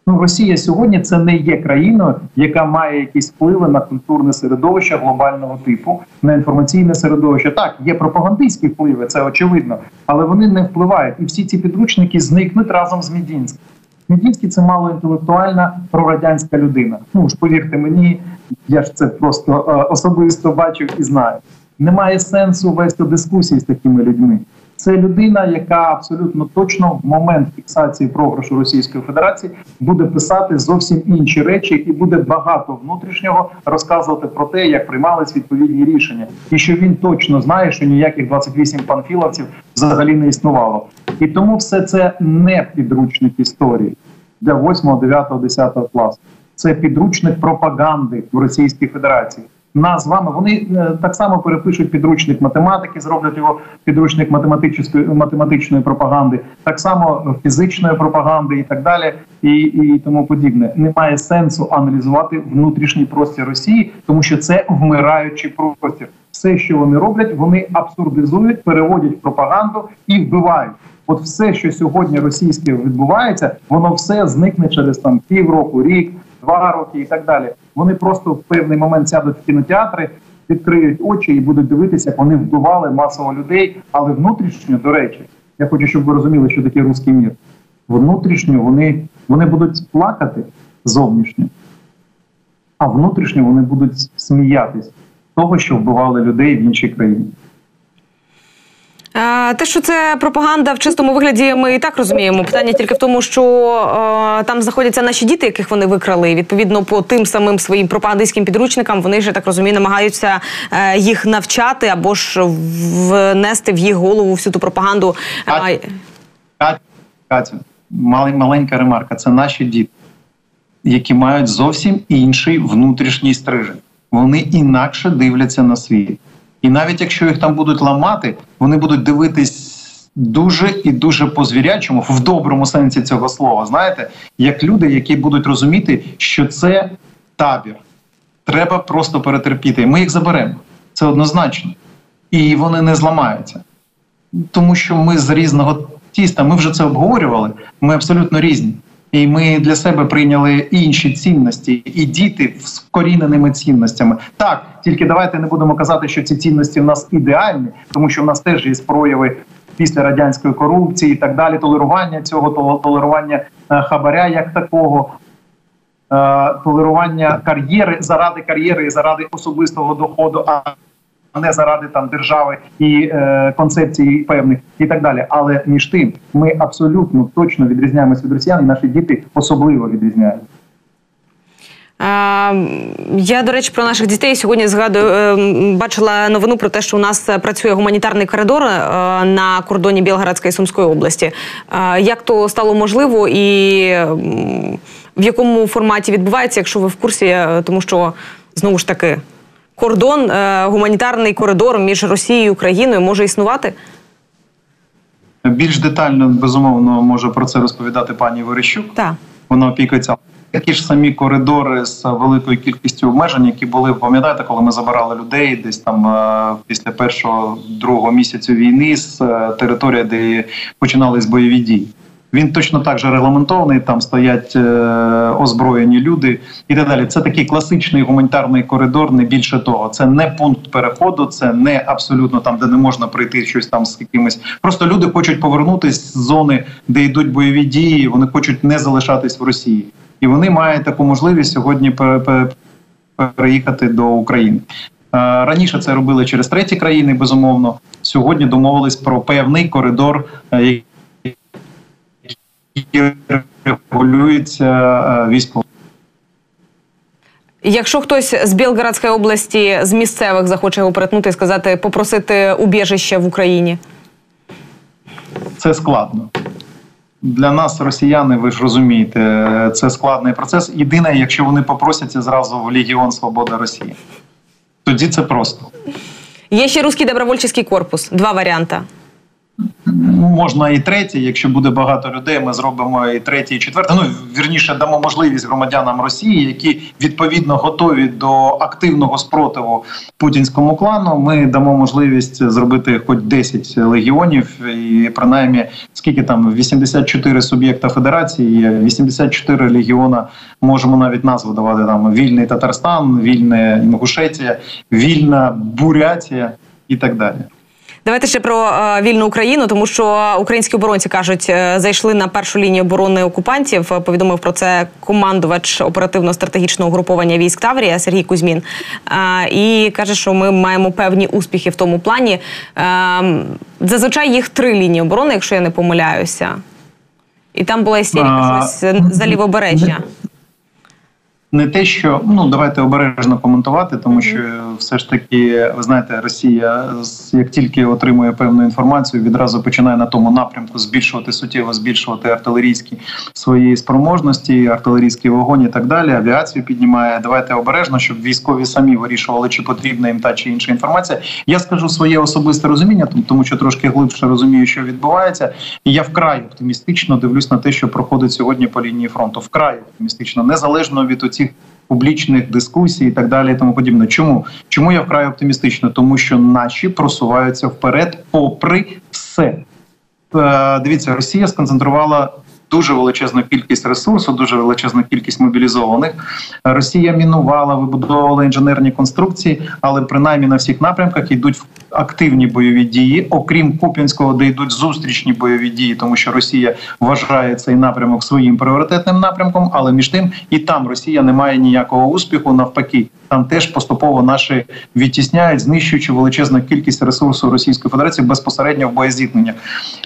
Ну, Росія сьогодні це не є країною, яка має якісь впливи на культурне середовище глобального типу, на інформаційне середовище. Так, є пропагандистські впливи, це очевидно, але вони не впливають. І всі ці підручники зникнуть разом з Мідінським. Мідінський це малоінтелектуальна прорадянська людина. Ну ж повірте мені, я ж це просто е, особисто бачив і знаю. Немає сенсу вести дискусії з такими людьми. Це людина, яка абсолютно точно в момент фіксації програшу Російської Федерації буде писати зовсім інші речі, і буде багато внутрішнього розказувати про те, як приймались відповідні рішення, і що він точно знає, що ніяких 28 панфіловців взагалі не існувало. І тому все це не підручник історії для 8, 9, 10 класу. Це підручник пропаганди в Російській Федерації нас з вами. Вони е, так само перепишуть підручник математики, зроблять його підручник математичної математичної пропаганди, так само фізичної пропаганди і так далі, і і тому подібне. Немає сенсу аналізувати внутрішній простір Росії, тому що це вмираючий простір. Все, що вони роблять, вони абсурдизують, переводять пропаганду і вбивають. От все, що сьогодні російське відбувається, воно все зникне через там півроку, рік, два роки і так далі. Вони просто в певний момент сядуть в кінотеатри, відкриють очі і будуть дивитися, як вони вбивали масово людей. Але внутрішньо, до речі, я хочу, щоб ви розуміли, що таке русський мір. Внутрішньо вони, вони будуть плакати зовнішньо, а внутрішньо вони будуть сміятись того, що вбивали людей в іншій країні.
Те, що це пропаганда в чистому вигляді, ми і так розуміємо. Питання тільки в тому, що е, там знаходяться наші діти, яких вони викрали. І, Відповідно, по тим самим своїм пропагандистським підручникам вони ж так розумію, намагаються е, їх навчати або ж внести в їх голову всю ту пропаганду.
Катя, Катя, маленька ремарка. Це наші діти, які мають зовсім інший внутрішній стрижень. Вони інакше дивляться на світ. І навіть якщо їх там будуть ламати, вони будуть дивитись дуже і дуже по звірячому, в доброму сенсі цього слова. Знаєте, як люди, які будуть розуміти, що це табір. Треба просто перетерпіти. Ми їх заберемо. Це однозначно. І вони не зламаються. Тому що ми з різного тіста, ми вже це обговорювали. Ми абсолютно різні. І ми для себе прийняли інші цінності, і діти з вкоріненими цінностями. Так, тільки давайте не будемо казати, що ці цінності в нас ідеальні, тому що в нас теж є прояви після радянської корупції і так далі. Толерування цього толерування е, хабаря як такого. Е, толерування кар'єри заради кар'єри і заради особистого доходу, а не заради там держави і е, концепції певних і так далі. Але між тим ми абсолютно точно відрізняємося від росіян, і наші діти особливо відрізняються.
Я, до речі, про наших дітей сьогодні згадую, е, бачила новину про те, що у нас працює гуманітарний коридор е, на кордоні Білгородської і Сумської області. Як то стало можливо і в якому форматі відбувається, якщо ви в курсі, е, тому що знову ж таки кордон, е, гуманітарний коридор між Росією і Україною може існувати?
Більш детально безумовно може про це розповідати пані Верещук.
Так.
Вона опікується. Такі ж самі коридори з великою кількістю обмежень, які були пам'ятаєте, коли ми забирали людей десь там е, після першого другого місяцю війни з е, території, де починались бойові дії. Він точно так же регламентований. Там стоять е, озброєні люди і так далі. Це такий класичний гуманітарний коридор. Не більше того, це не пункт переходу, це не абсолютно там, де не можна прийти щось там з якимось. Просто люди хочуть повернутись з зони, де йдуть бойові дії. Вони хочуть не залишатись в Росії, і вони мають таку можливість сьогодні переїхати до України. Е, раніше це робили через треті країни. Безумовно, сьогодні домовились про певний коридор. Які регулюються е, військово.
Якщо хтось з Білгородської області з місцевих захоче його перетнути і сказати, попросити убіжище в Україні.
це складно. Для нас, росіяни, ви ж розумієте, це складний процес. Єдине, якщо вони попросяться зразу в Легіон Свобода Росії, тоді це просто.
Є ще русський добровольчий корпус. Два варіанти.
Можна і третє, якщо буде багато людей, ми зробимо і третє, і четверте. Ну вірніше дамо можливість громадянам Росії, які відповідно готові до активного спротиву путінському клану. Ми дамо можливість зробити хоч 10 легіонів, і принаймні скільки там 84 суб'єкта федерації, 84 легіона. Можемо навіть назву давати там вільний Татарстан, вільне Інгушетія, вільна Бурятія і так далі.
Давайте ще про е, вільну Україну, тому що українські оборонці кажуть, е, зайшли на першу лінію оборони окупантів. Повідомив про це командувач оперативно-стратегічного угруповання військ Таврія Сергій Кузьмін. Е, і каже, що ми маємо певні успіхи в тому плані. Е, зазвичай їх три лінії оборони, якщо я не помиляюся. І там була істерика щось за лівобережжя
не те, що ну давайте обережно коментувати, тому що все ж таки, ви знаєте, Росія як тільки отримує певну інформацію, відразу починає на тому напрямку збільшувати суттєво, збільшувати артилерійські свої спроможності, артилерійський вогонь і так далі. Авіацію піднімає. Давайте обережно, щоб військові самі вирішували, чи потрібна їм та чи інша інформація. Я скажу своє особисте розуміння, тому що трошки глибше розумію, що відбувається. І я вкрай оптимістично дивлюсь на те, що проходить сьогодні по лінії фронту. Вкрай оптимістично, незалежно від оці цих публічних дискусій і так далі. і Тому подібне. Чому чому я вкрай оптимістично? Тому що наші просуваються вперед, попри все. Е, дивіться, Росія сконцентрувала дуже величезну кількість ресурсу, дуже величезну кількість мобілізованих. Росія мінувала, вибудовувала інженерні конструкції, але принаймні на всіх напрямках йдуть активні бойові дії, окрім Куп'янського, де йдуть зустрічні бойові дії, тому що Росія вважає цей напрямок своїм пріоритетним напрямком, але між тим і там Росія не має ніякого успіху. Навпаки, там теж поступово наші відтісняють, знищуючи величезну кількість ресурсу Російської Федерації безпосередньо в боєзіткненнях.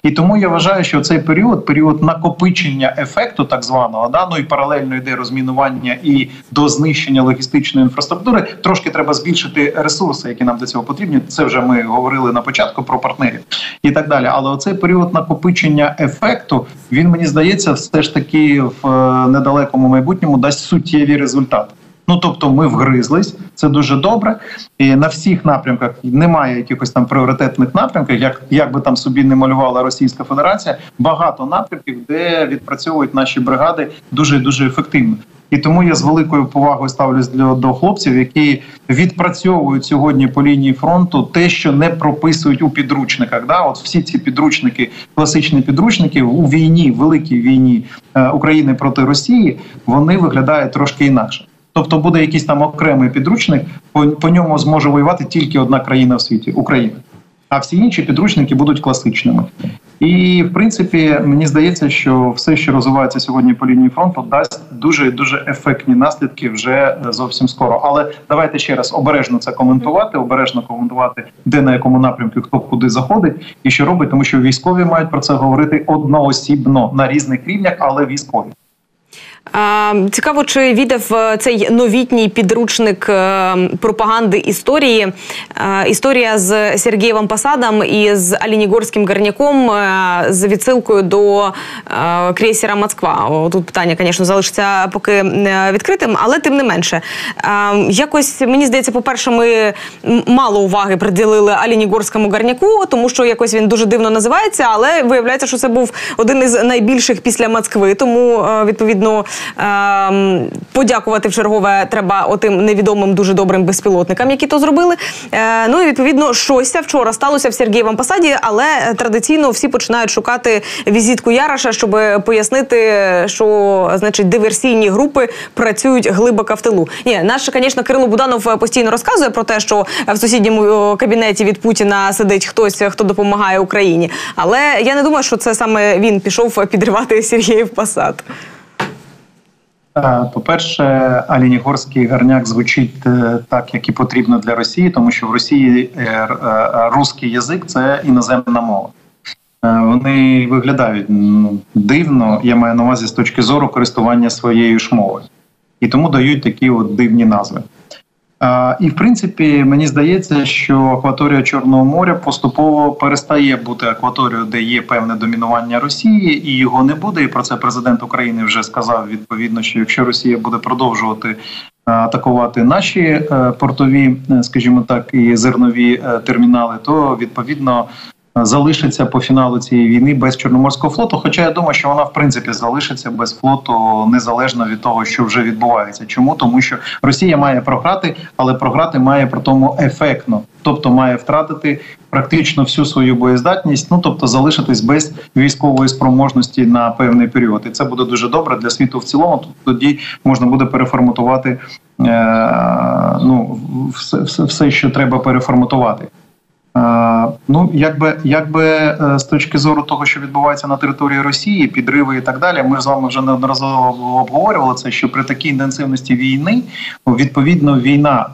І тому я вважаю, що цей період період накопичення ефекту, так званого да, ну і паралельно йде розмінування і до знищення логістичної інфраструктури. Трошки треба збільшити ресурси, які нам до цього потрібні. Це вже ми говорили на початку про партнерів і так далі. Але оцей період накопичення ефекту він мені здається, все ж таки в е, недалекому майбутньому дасть суттєві результати. Ну тобто, ми вгризлись, це дуже добре. І на всіх напрямках немає якихось там пріоритетних напрямків, як як би там собі не малювала Російська Федерація. Багато напрямків, де відпрацьовують наші бригади дуже дуже ефективно. І тому я з великою повагою ставлюсь для до хлопців, які відпрацьовують сьогодні по лінії фронту те, що не прописують у підручниках. Да, от всі ці підручники, класичні підручники у війні, великій війні е, України проти Росії, вони виглядають трошки інакше. Тобто буде якийсь там окремий підручник, по, по ньому зможе воювати тільки одна країна в світі Україна. А всі інші підручники будуть класичними. І в принципі, мені здається, що все, що розвивається сьогодні по лінії фронту, дасть дуже дуже ефектні наслідки вже зовсім скоро. Але давайте ще раз обережно це коментувати, обережно коментувати, де на якому напрямку хто куди заходить і що робить, тому що військові мають про це говорити одноосібно на різних рівнях, але військові.
Цікаво, чи віддав е, цей новітній підручник е, пропаганди історії. Е, історія з Сергієвим Посадом і з Алінігорським гарняком з відсилкою до крейсера Москва. Тут питання, звісно, залишиться поки відкритим, але тим не менше. Якось мені здається, по-перше, ми мало уваги приділили Алінігорському гарняку, тому що якось він дуже дивно називається, але виявляється, що це був один із найбільших після Москви, тому відповідно. Ем, подякувати в чергове треба отим невідомим дуже добрим безпілотникам, які то зробили. Е, ну і відповідно щось вчора сталося в Сергієвому посаді, але традиційно всі починають шукати візитку Яраша, щоб пояснити, що значить диверсійні групи працюють глибоко в тилу. Ні, наш, звісно, Кирило Буданов постійно розказує про те, що в сусідньому кабінеті від Путіна сидить хтось, хто допомагає Україні. Але я не думаю, що це саме він пішов підривати Сергіїв посад.
Е, по-перше, Алінігорський гарняк звучить е, так, як і потрібно для Росії, тому що в Росії е, русський язик це іноземна мова. Вони виглядають дивно, я маю на увазі з точки зору користування своєю ж мовою. І тому дають такі от дивні назви. І в принципі, мені здається, що акваторія Чорного моря поступово перестає бути акваторією, де є певне домінування Росії, і його не буде. І про це президент України вже сказав відповідно, що якщо Росія буде продовжувати атакувати наші е, портові, е, скажімо так, і зернові е, термінали, то відповідно залишиться по фіналу цієї війни без чорноморського флоту. Хоча я думаю, що вона в принципі залишиться без флоту незалежно від того, що вже відбувається. Чому тому, що Росія має програти, але програти має при тому ефектно, тобто має втратити практично всю свою боєздатність, ну тобто залишитись без військової спроможності на певний період, і це буде дуже добре для світу в цілому. Тоді можна буде переформатувати е, ну все, все, все, що треба переформатувати. Ну, якби якби е, з точки зору того, що відбувається на території Росії, підриви і так далі, ми з вами вже неодноразово обговорювали це, що при такій інтенсивності війни відповідно війна.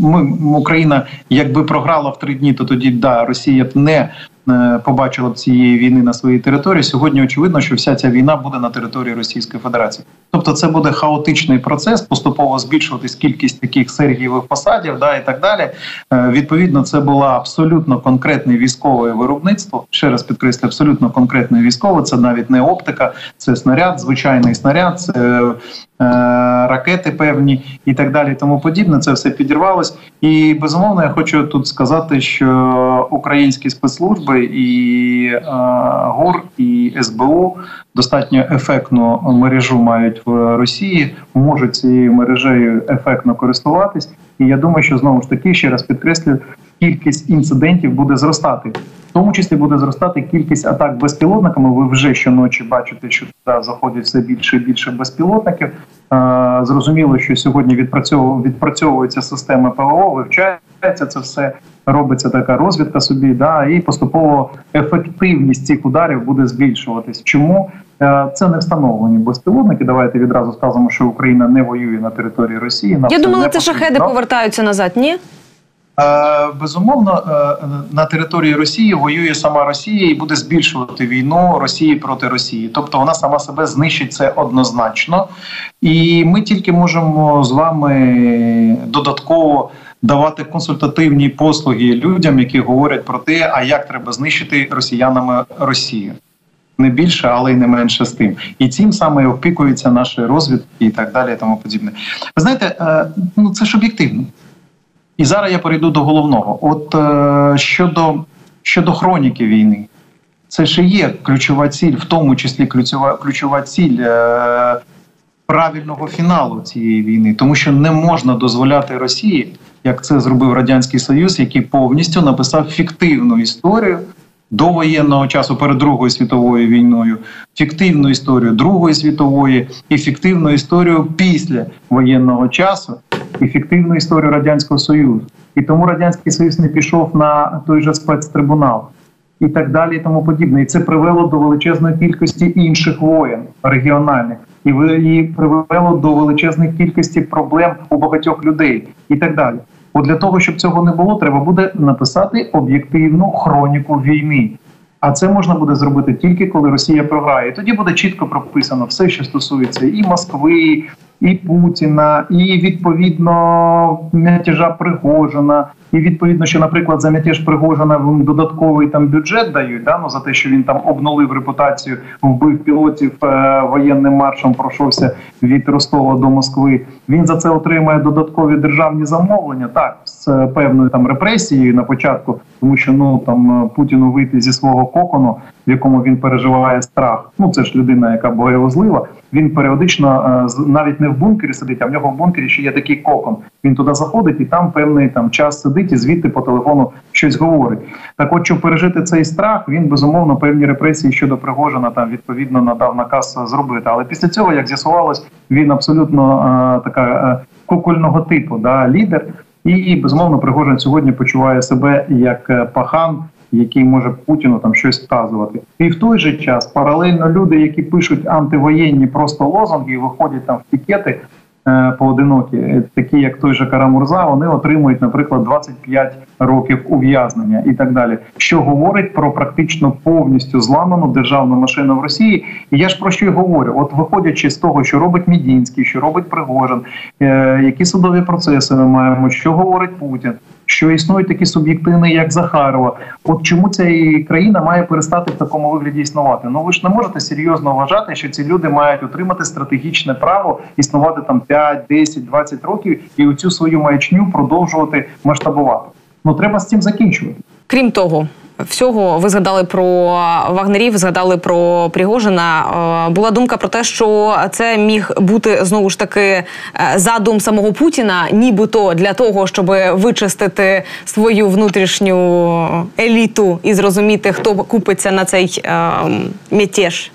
Ми Україна, якби програла в три дні, то тоді да Росія б не Е, побачила б цієї війни на своїй території. Сьогодні очевидно, що вся ця війна буде на території Російської Федерації. Тобто, це буде хаотичний процес, поступово збільшуватись кількість таких сергієвих посадів, да і так далі. Е, відповідно, це було абсолютно конкретне військове виробництво. Ще раз підкреслю, абсолютно конкретне військове. Це навіть не оптика, це снаряд, звичайний снаряд, це Е, ракети певні і так далі, тому подібне. Це все підірвалось. І безумовно, я хочу тут сказати, що українські спецслужби і е, ГУР і СБУ достатньо ефектну мережу мають в Росії, можуть цією мережею ефектно користуватись. І я думаю, що знову ж таки ще раз підкреслюю, кількість інцидентів буде зростати. В тому числі буде зростати кількість атак безпілотниками. Ви вже щоночі бачите, що туди заходять все більше і більше безпілотників. Зрозуміло, що сьогодні відпрацьовуються системи ПВО, вивчається це все. Робиться така розвідка собі, да і поступово ефективність цих ударів буде збільшуватись. Чому це не встановлені безпілотники? Давайте відразу скажемо, що Україна не воює на території Росії.
Я думала, це шахеди повертаються назад. Ні.
Е, безумовно, е, на території Росії воює сама Росія і буде збільшувати війну Росії проти Росії. Тобто вона сама себе знищить це однозначно, і ми тільки можемо з вами додатково давати консультативні послуги людям, які говорять про те, а як треба знищити росіянами Росію. Не більше, але й не менше з тим, і цим саме опікуються наші розвідки і так далі. і Тому подібне. Ви знаєте, е, ну це ж об'єктивно. І зараз я перейду до головного. От е, щодо щодо хроніки війни, це ще є ключова ціль, в тому числі ключова ключова ціль е, правильного фіналу цієї війни, тому що не можна дозволяти Росії, як це зробив радянський Союз, який повністю написав фіктивну історію. До воєнного часу перед Другою світовою війною, фіктивну історію Другої світової і фіктивну історію після воєнного часу, ефективну історію радянського союзу, і тому радянський союз не пішов на той же спецтрибунал. І так далі, і тому подібне, і це привело до величезної кількості інших воєн регіональних, і і привело до величезної кількості проблем у багатьох людей, і так далі. От для того, щоб цього не було, треба буде написати об'єктивну хроніку війни. А це можна буде зробити тільки коли Росія програє. І Тоді буде чітко прописано все, що стосується і Москви, і Путіна, і відповідно мятежа Пригожина, і відповідно, що, наприклад, за мятеж Пригожина додатковий там бюджет дають да, ну, за те, що він там обнулив репутацію, вбив пілотів е, воєнним маршем, пройшовся від Ростова до Москви. Він за це отримує додаткові державні замовлення, так з певною там репресією на початку, тому що ну там Путіну вийти зі свого кокону, в якому він переживає страх. Ну це ж людина, яка боєвозлива. Він періодично е, навіть не в бункері сидить, а в нього в бункері ще є такий кокон. Він туди заходить і там певний там час сидить і звідти по телефону щось говорить. Так, от щоб пережити цей страх, він безумовно певні репресії щодо Пригожина там відповідно надав наказ зробити. Але після цього, як з'ясувалось, він абсолютно а, е, така е, кукольного типу да лідер. І безумовно Пригожин сьогодні почуває себе як пахан який може Путіну там щось вказувати, і в той же час паралельно люди, які пишуть антивоєнні просто лозунги, і виходять там в пікети, Е, поодинокі, такі як той же Карамурза, вони отримують, наприклад, 25 років ув'язнення і так далі, що говорить про практично повністю зламану державну машину в Росії. І я ж про що й говорю? От виходячи з того, що робить Мідінський, що робить Пригожин, е, які судові процеси ми маємо, що говорить Путін що існують такі суб'єктини, як Захарова. От чому ця країна має перестати в такому вигляді існувати? Ну ви ж не можете серйозно вважати, що ці люди мають отримати стратегічне право існувати там 5, 10, 20 років і оцю свою маячню продовжувати масштабувати. Ну треба з цим закінчувати.
Крім того, всього ви згадали про вагнерів, згадали про Пригожина. Е, була думка про те, що це міг бути знову ж таки е, задум самого Путіна, нібито для того, щоб вичистити свою внутрішню еліту і зрозуміти, хто купиться на цей е, мятеж.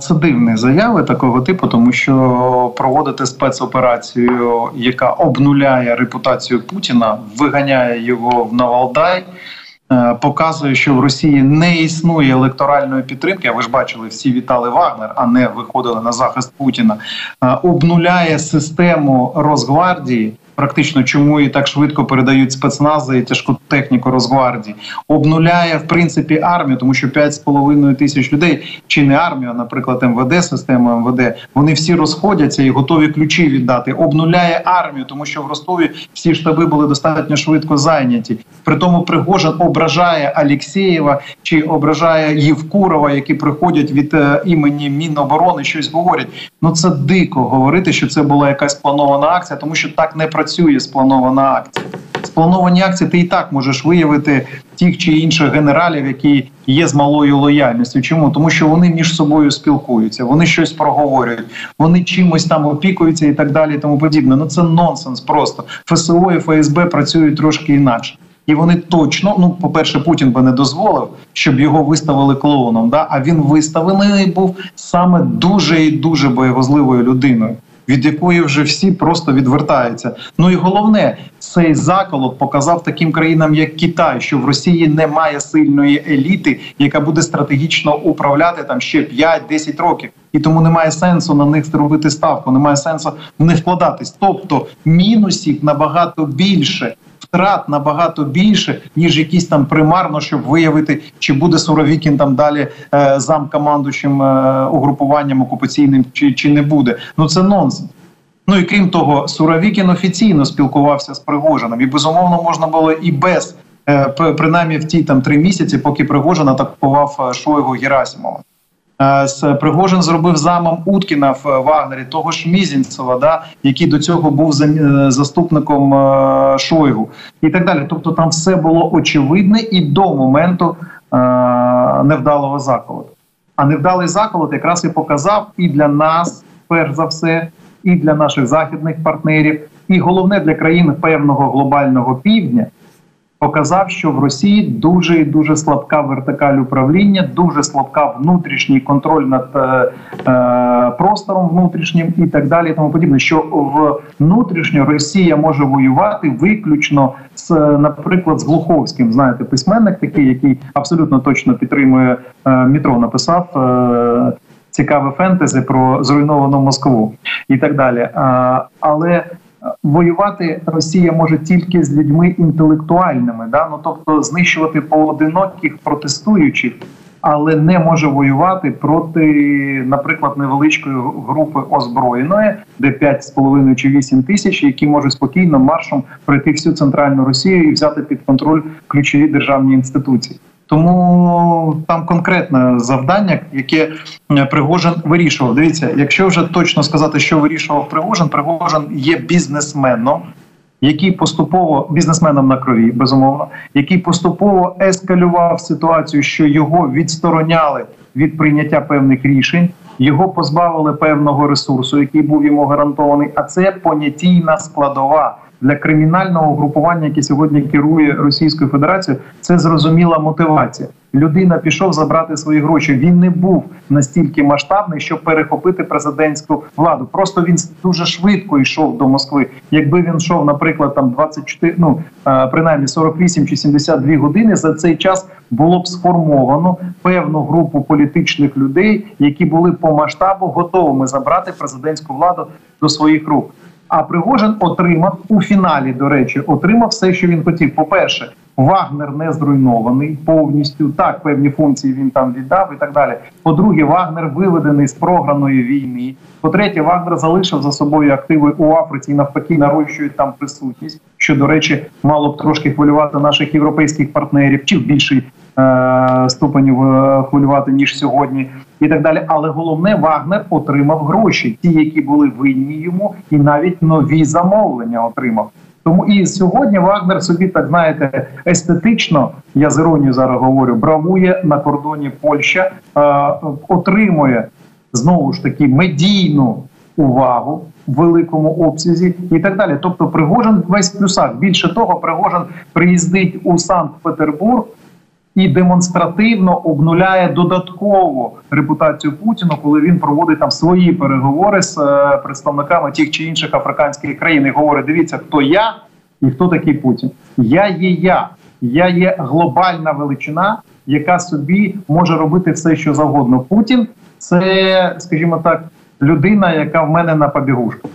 Це дивні заяви такого типу, тому що проводити спецоперацію, яка обнуляє репутацію Путіна, виганяє його в Навалдай. Е, показує, що в Росії не існує електоральної підтримки. А ви ж бачили, всі вітали Вагнер, а не виходили на захист Путіна. Е, обнуляє систему Росгвардії, практично чому і так швидко передають спецнази і тяжку техніку Росгвардії, обнуляє в принципі армію, тому що 5,5 тисяч людей, чи не армію, а наприклад, МВД, систему МВД, вони всі розходяться і готові ключі віддати. Обнуляє армію, тому що в Ростові всі штаби були достатньо швидко зайняті. При тому Пригожин ображає Алєксєєва чи ображає Євкурова, які приходять від е, імені Міноборони, щось говорять. Ну це дико говорити, що це була якась планована акція, тому що так не працює працює спланована акція. Сплановані акції ти і так можеш виявити тих чи інших генералів, які є з малою лояльністю. Чому тому, що вони між собою спілкуються, вони щось проговорюють, вони чимось там опікуються і так далі. і Тому подібне. Ну це нонсенс. Просто ФСО і ФСБ працюють трошки інакше. І вони точно, ну по перше, Путін би не дозволив, щоб його виставили клоуном. Да? А він виставлений був саме дуже і дуже боєгозливою людиною від якої вже всі просто відвертаються. Ну і головне, цей заколот показав таким країнам, як Китай, що в Росії немає сильної еліти, яка буде стратегічно управляти там ще 5-10 років. І тому немає сенсу на них зробити ставку, немає сенсу в них вкладатись. Тобто мінусів набагато більше втрат набагато більше, ніж якісь там примарно, щоб виявити, чи буде Суровікін там далі е, замкомандуючим е, угрупуванням окупаційним, чи, чи не буде. Ну це нонсенс. Ну і крім того, Суровікін офіційно спілкувався з Пригожином, і безумовно можна було і без е, принаймні в ті там три місяці, поки Пригожин атакував е, Шойгу Герасимова. Е, Пригожин зробив замом Уткіна в Вагнері, того ж Мізінцева, да, який до цього був е, заступником е, Шойгу, і так далі. Тобто, там все було очевидне і до моменту невдалого заколоту. А невдалий заколот якраз і показав і для нас, перш за все, і для наших західних партнерів, і головне для країн певного глобального півдня показав, що в Росії дуже і дуже слабка вертикаль управління, дуже слабка внутрішній контроль над е, е, простором внутрішнім і так далі. Тому подібне, що внутрішньо Росія може воювати виключно з, наприклад, з Глуховським. Знаєте, письменник такий, який абсолютно точно підтримує е, метро, написав. Е, Цікаве фентези про зруйновану Москву і так далі. А, Але воювати Росія може тільки з людьми інтелектуальними, да ну тобто знищувати поодиноких протестуючих, але не може воювати проти, наприклад, невеличкої групи озброєної, де 5,5 чи 8 тисяч, які можуть спокійно маршем пройти всю центральну Росію і взяти під контроль ключові державні інституції. Тому там конкретне завдання, яке е, Пригожин вирішував. Дивіться, якщо вже точно сказати, що вирішував Пригожин, Пригожин є бізнесменом, який поступово бізнесменом на крові, безумовно, який поступово ескалював ситуацію, що його відстороняли від прийняття певних рішень, його позбавили певного ресурсу, який був йому гарантований. А це понятійна складова для кримінального групування, яке сьогодні керує Російською Федерацією, це зрозуміла мотивація. людина пішов забрати свої гроші. Він не був настільки масштабний, щоб перехопити президентську владу. Просто він дуже швидко йшов до Москви. Якби він йшов, наприклад, там 24, ну принаймні 48 чи 72 години. За цей час було б сформовано певну групу політичних людей, які були по масштабу готовими забрати президентську владу до своїх рук. А Пригожин отримав у фіналі, до речі, отримав все, що він хотів. По перше, Вагнер не зруйнований повністю. Так, певні функції він там віддав і так далі. По-друге, Вагнер виведений з програної війни. По-третє, Вагнер залишив за собою активи у Африці і навпаки нарощують там присутність, що до речі, мало б трошки хвилювати наших європейських партнерів, чи в більшій е- ступені е, хвилювати ніж сьогодні, і так далі. Але головне, Вагнер отримав гроші, ті, які були винні йому, і навіть нові замовлення отримав. Тому і сьогодні Вагнер собі так знаєте естетично, я з іронією зараз говорю, бравує на кордоні Польща, е, отримує знову ж таки медійну увагу в великому обсязі і так далі. Тобто, Пригожин весь плюсах. Більше того, Пригожин приїздить у Санкт-Петербург. І демонстративно обнуляє додатково репутацію Путіна, коли він проводить там свої переговори з е, представниками тих чи інших африканських країн. і Говорить: дивіться, хто я і хто такий Путін. Я є я, я є глобальна величина, яка собі може робити все, що завгодно. Путін це, скажімо так, людина, яка в мене на побігушках.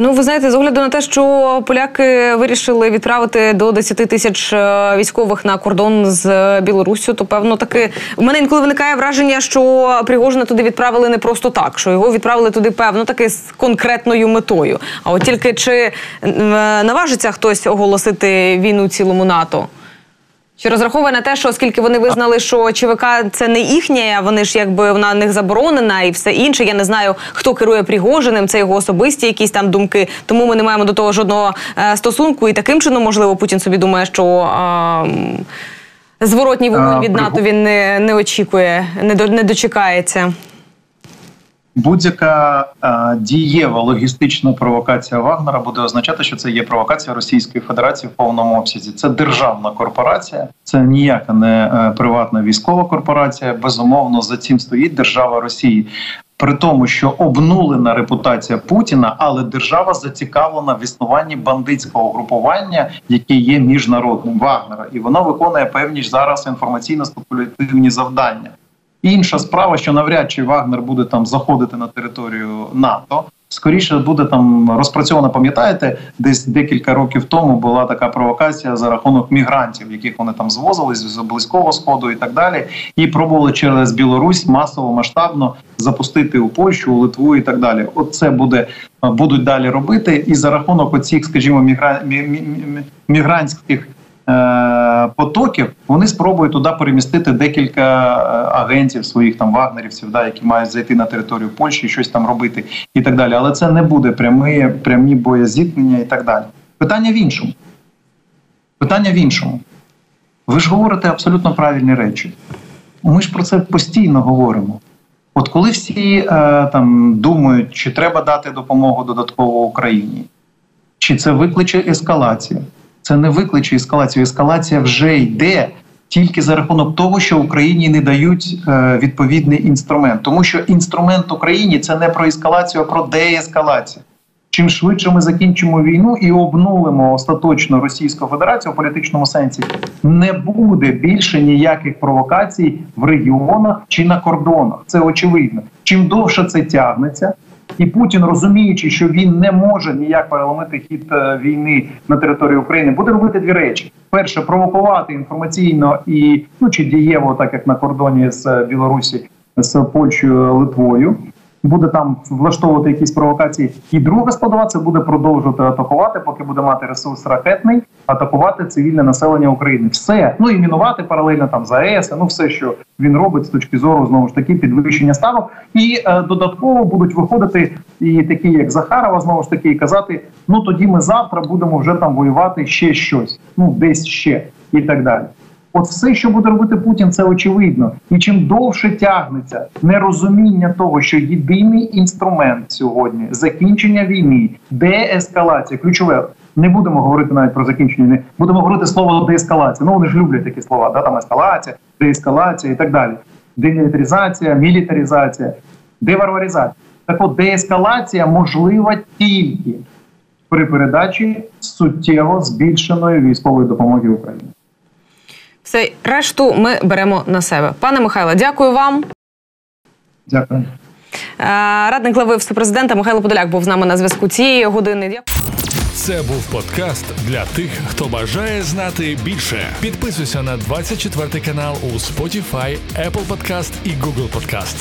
Ну, ви знаєте, з огляду на те, що поляки вирішили відправити до 10 тисяч е, військових на кордон з Білоруссю, то певно таки в мене інколи виникає враження, що Пригожина туди відправили не просто так, що його відправили туди, певно, таки з конкретною метою. А от тільки чи е, наважиться хтось оголосити війну цілому НАТО? Чи розраховує на те, що оскільки вони визнали, що ЧВК це не їхнє, а вони ж якби вона них заборонена і все інше. Я не знаю, хто керує Пригожиним, це його особисті якісь там думки. Тому ми не маємо до того жодного е, стосунку. І таким чином, можливо, Путін собі думає, що е, зворотній вогонь від НАТО він не не очікує, не до не дочекається.
Будь-яка е, дієва логістична провокація Вагнера буде означати, що це є провокація Російської Федерації в повному обсязі. Це державна корпорація, це ніяка не е, приватна військова корпорація. Безумовно, за цим стоїть держава Росії. При тому, що обнулена репутація Путіна, але держава зацікавлена в існуванні бандитського групування, яке є міжнародним Вагнера, і воно виконує певні ж зараз інформаційно-спекулятивні завдання. Інша справа, що навряд чи Вагнер буде там заходити на територію НАТО. Скоріше буде там розпрацьована. Пам'ятаєте, десь декілька років тому була така провокація за рахунок мігрантів, яких вони там звозились з близького сходу і так далі, і пробували через Білорусь масово масштабно запустити у Польщу, у Литву і так далі. От це буде будуть далі робити. І за рахунок оцих, скажімо, мігра... мігрантських потоків, вони спробують туди перемістити декілька е, агентів своїх там вагнерівців, да, які мають зайти на територію Польщі, щось там робити і так далі. Але це не буде прямі, прямі боєзіткнення і так далі. Питання в іншому. Питання в іншому. Ви ж говорите абсолютно правильні речі. Ми ж про це постійно говоримо. От коли всі е, там думають, чи треба дати допомогу додатково Україні, чи це викличе ескалацію це не викличе ескалацію. Ескалація вже йде тільки за рахунок того, що Україні не дають е, відповідний інструмент, тому що інструмент Україні це не про ескалацію, а про деескалацію. Чим швидше ми закінчимо війну і обнулимо остаточно Російську Федерацію в політичному сенсі, не буде більше ніяких провокацій в регіонах чи на кордонах. Це очевидно. Чим довше це тягнеться, і Путін, розуміючи, що він не може ніяк переломити хід е, війни на території України, буде робити дві речі: перше провокувати інформаційно і ну чи дієво, так як на кордоні з Білорусі з Польщею Литвою буде там влаштовувати якісь провокації. І друга складова це буде продовжувати атакувати, поки буде мати ресурс ракетний, атакувати цивільне населення України. Все ну і мінувати паралельно там за ЕС, ну все, що він робить з точки зору знову ж таки підвищення ставок, і е, додатково будуть виходити і такі, як Захарова, знову ж таки, і казати: ну тоді ми завтра будемо вже там воювати ще щось, ну десь ще і так далі. От все, що буде робити Путін, це очевидно. І чим довше тягнеться нерозуміння того, що єдиний інструмент сьогодні закінчення війни, деескалація, ключове Не будемо говорити навіть про закінчення війни. Будемо говорити слово деескалація. Ну вони ж люблять такі слова, да, там ескалація, деескалація і так далі. Демілітаризація, мілітаризація, деварваризація. Так от деескалація можлива тільки при передачі суттєво збільшеної військової допомоги Україні.
Все, решту ми беремо на себе. Пане Михайло, дякую вам.
Дякую.
Е, Радник глави Всепрезидента Михайло Подоляк був з нами на зв'язку цієї години.
Це був подкаст для тих, хто бажає знати більше. Підписуйся на 24 канал у Spotify, Apple Podcast і Google Podcast.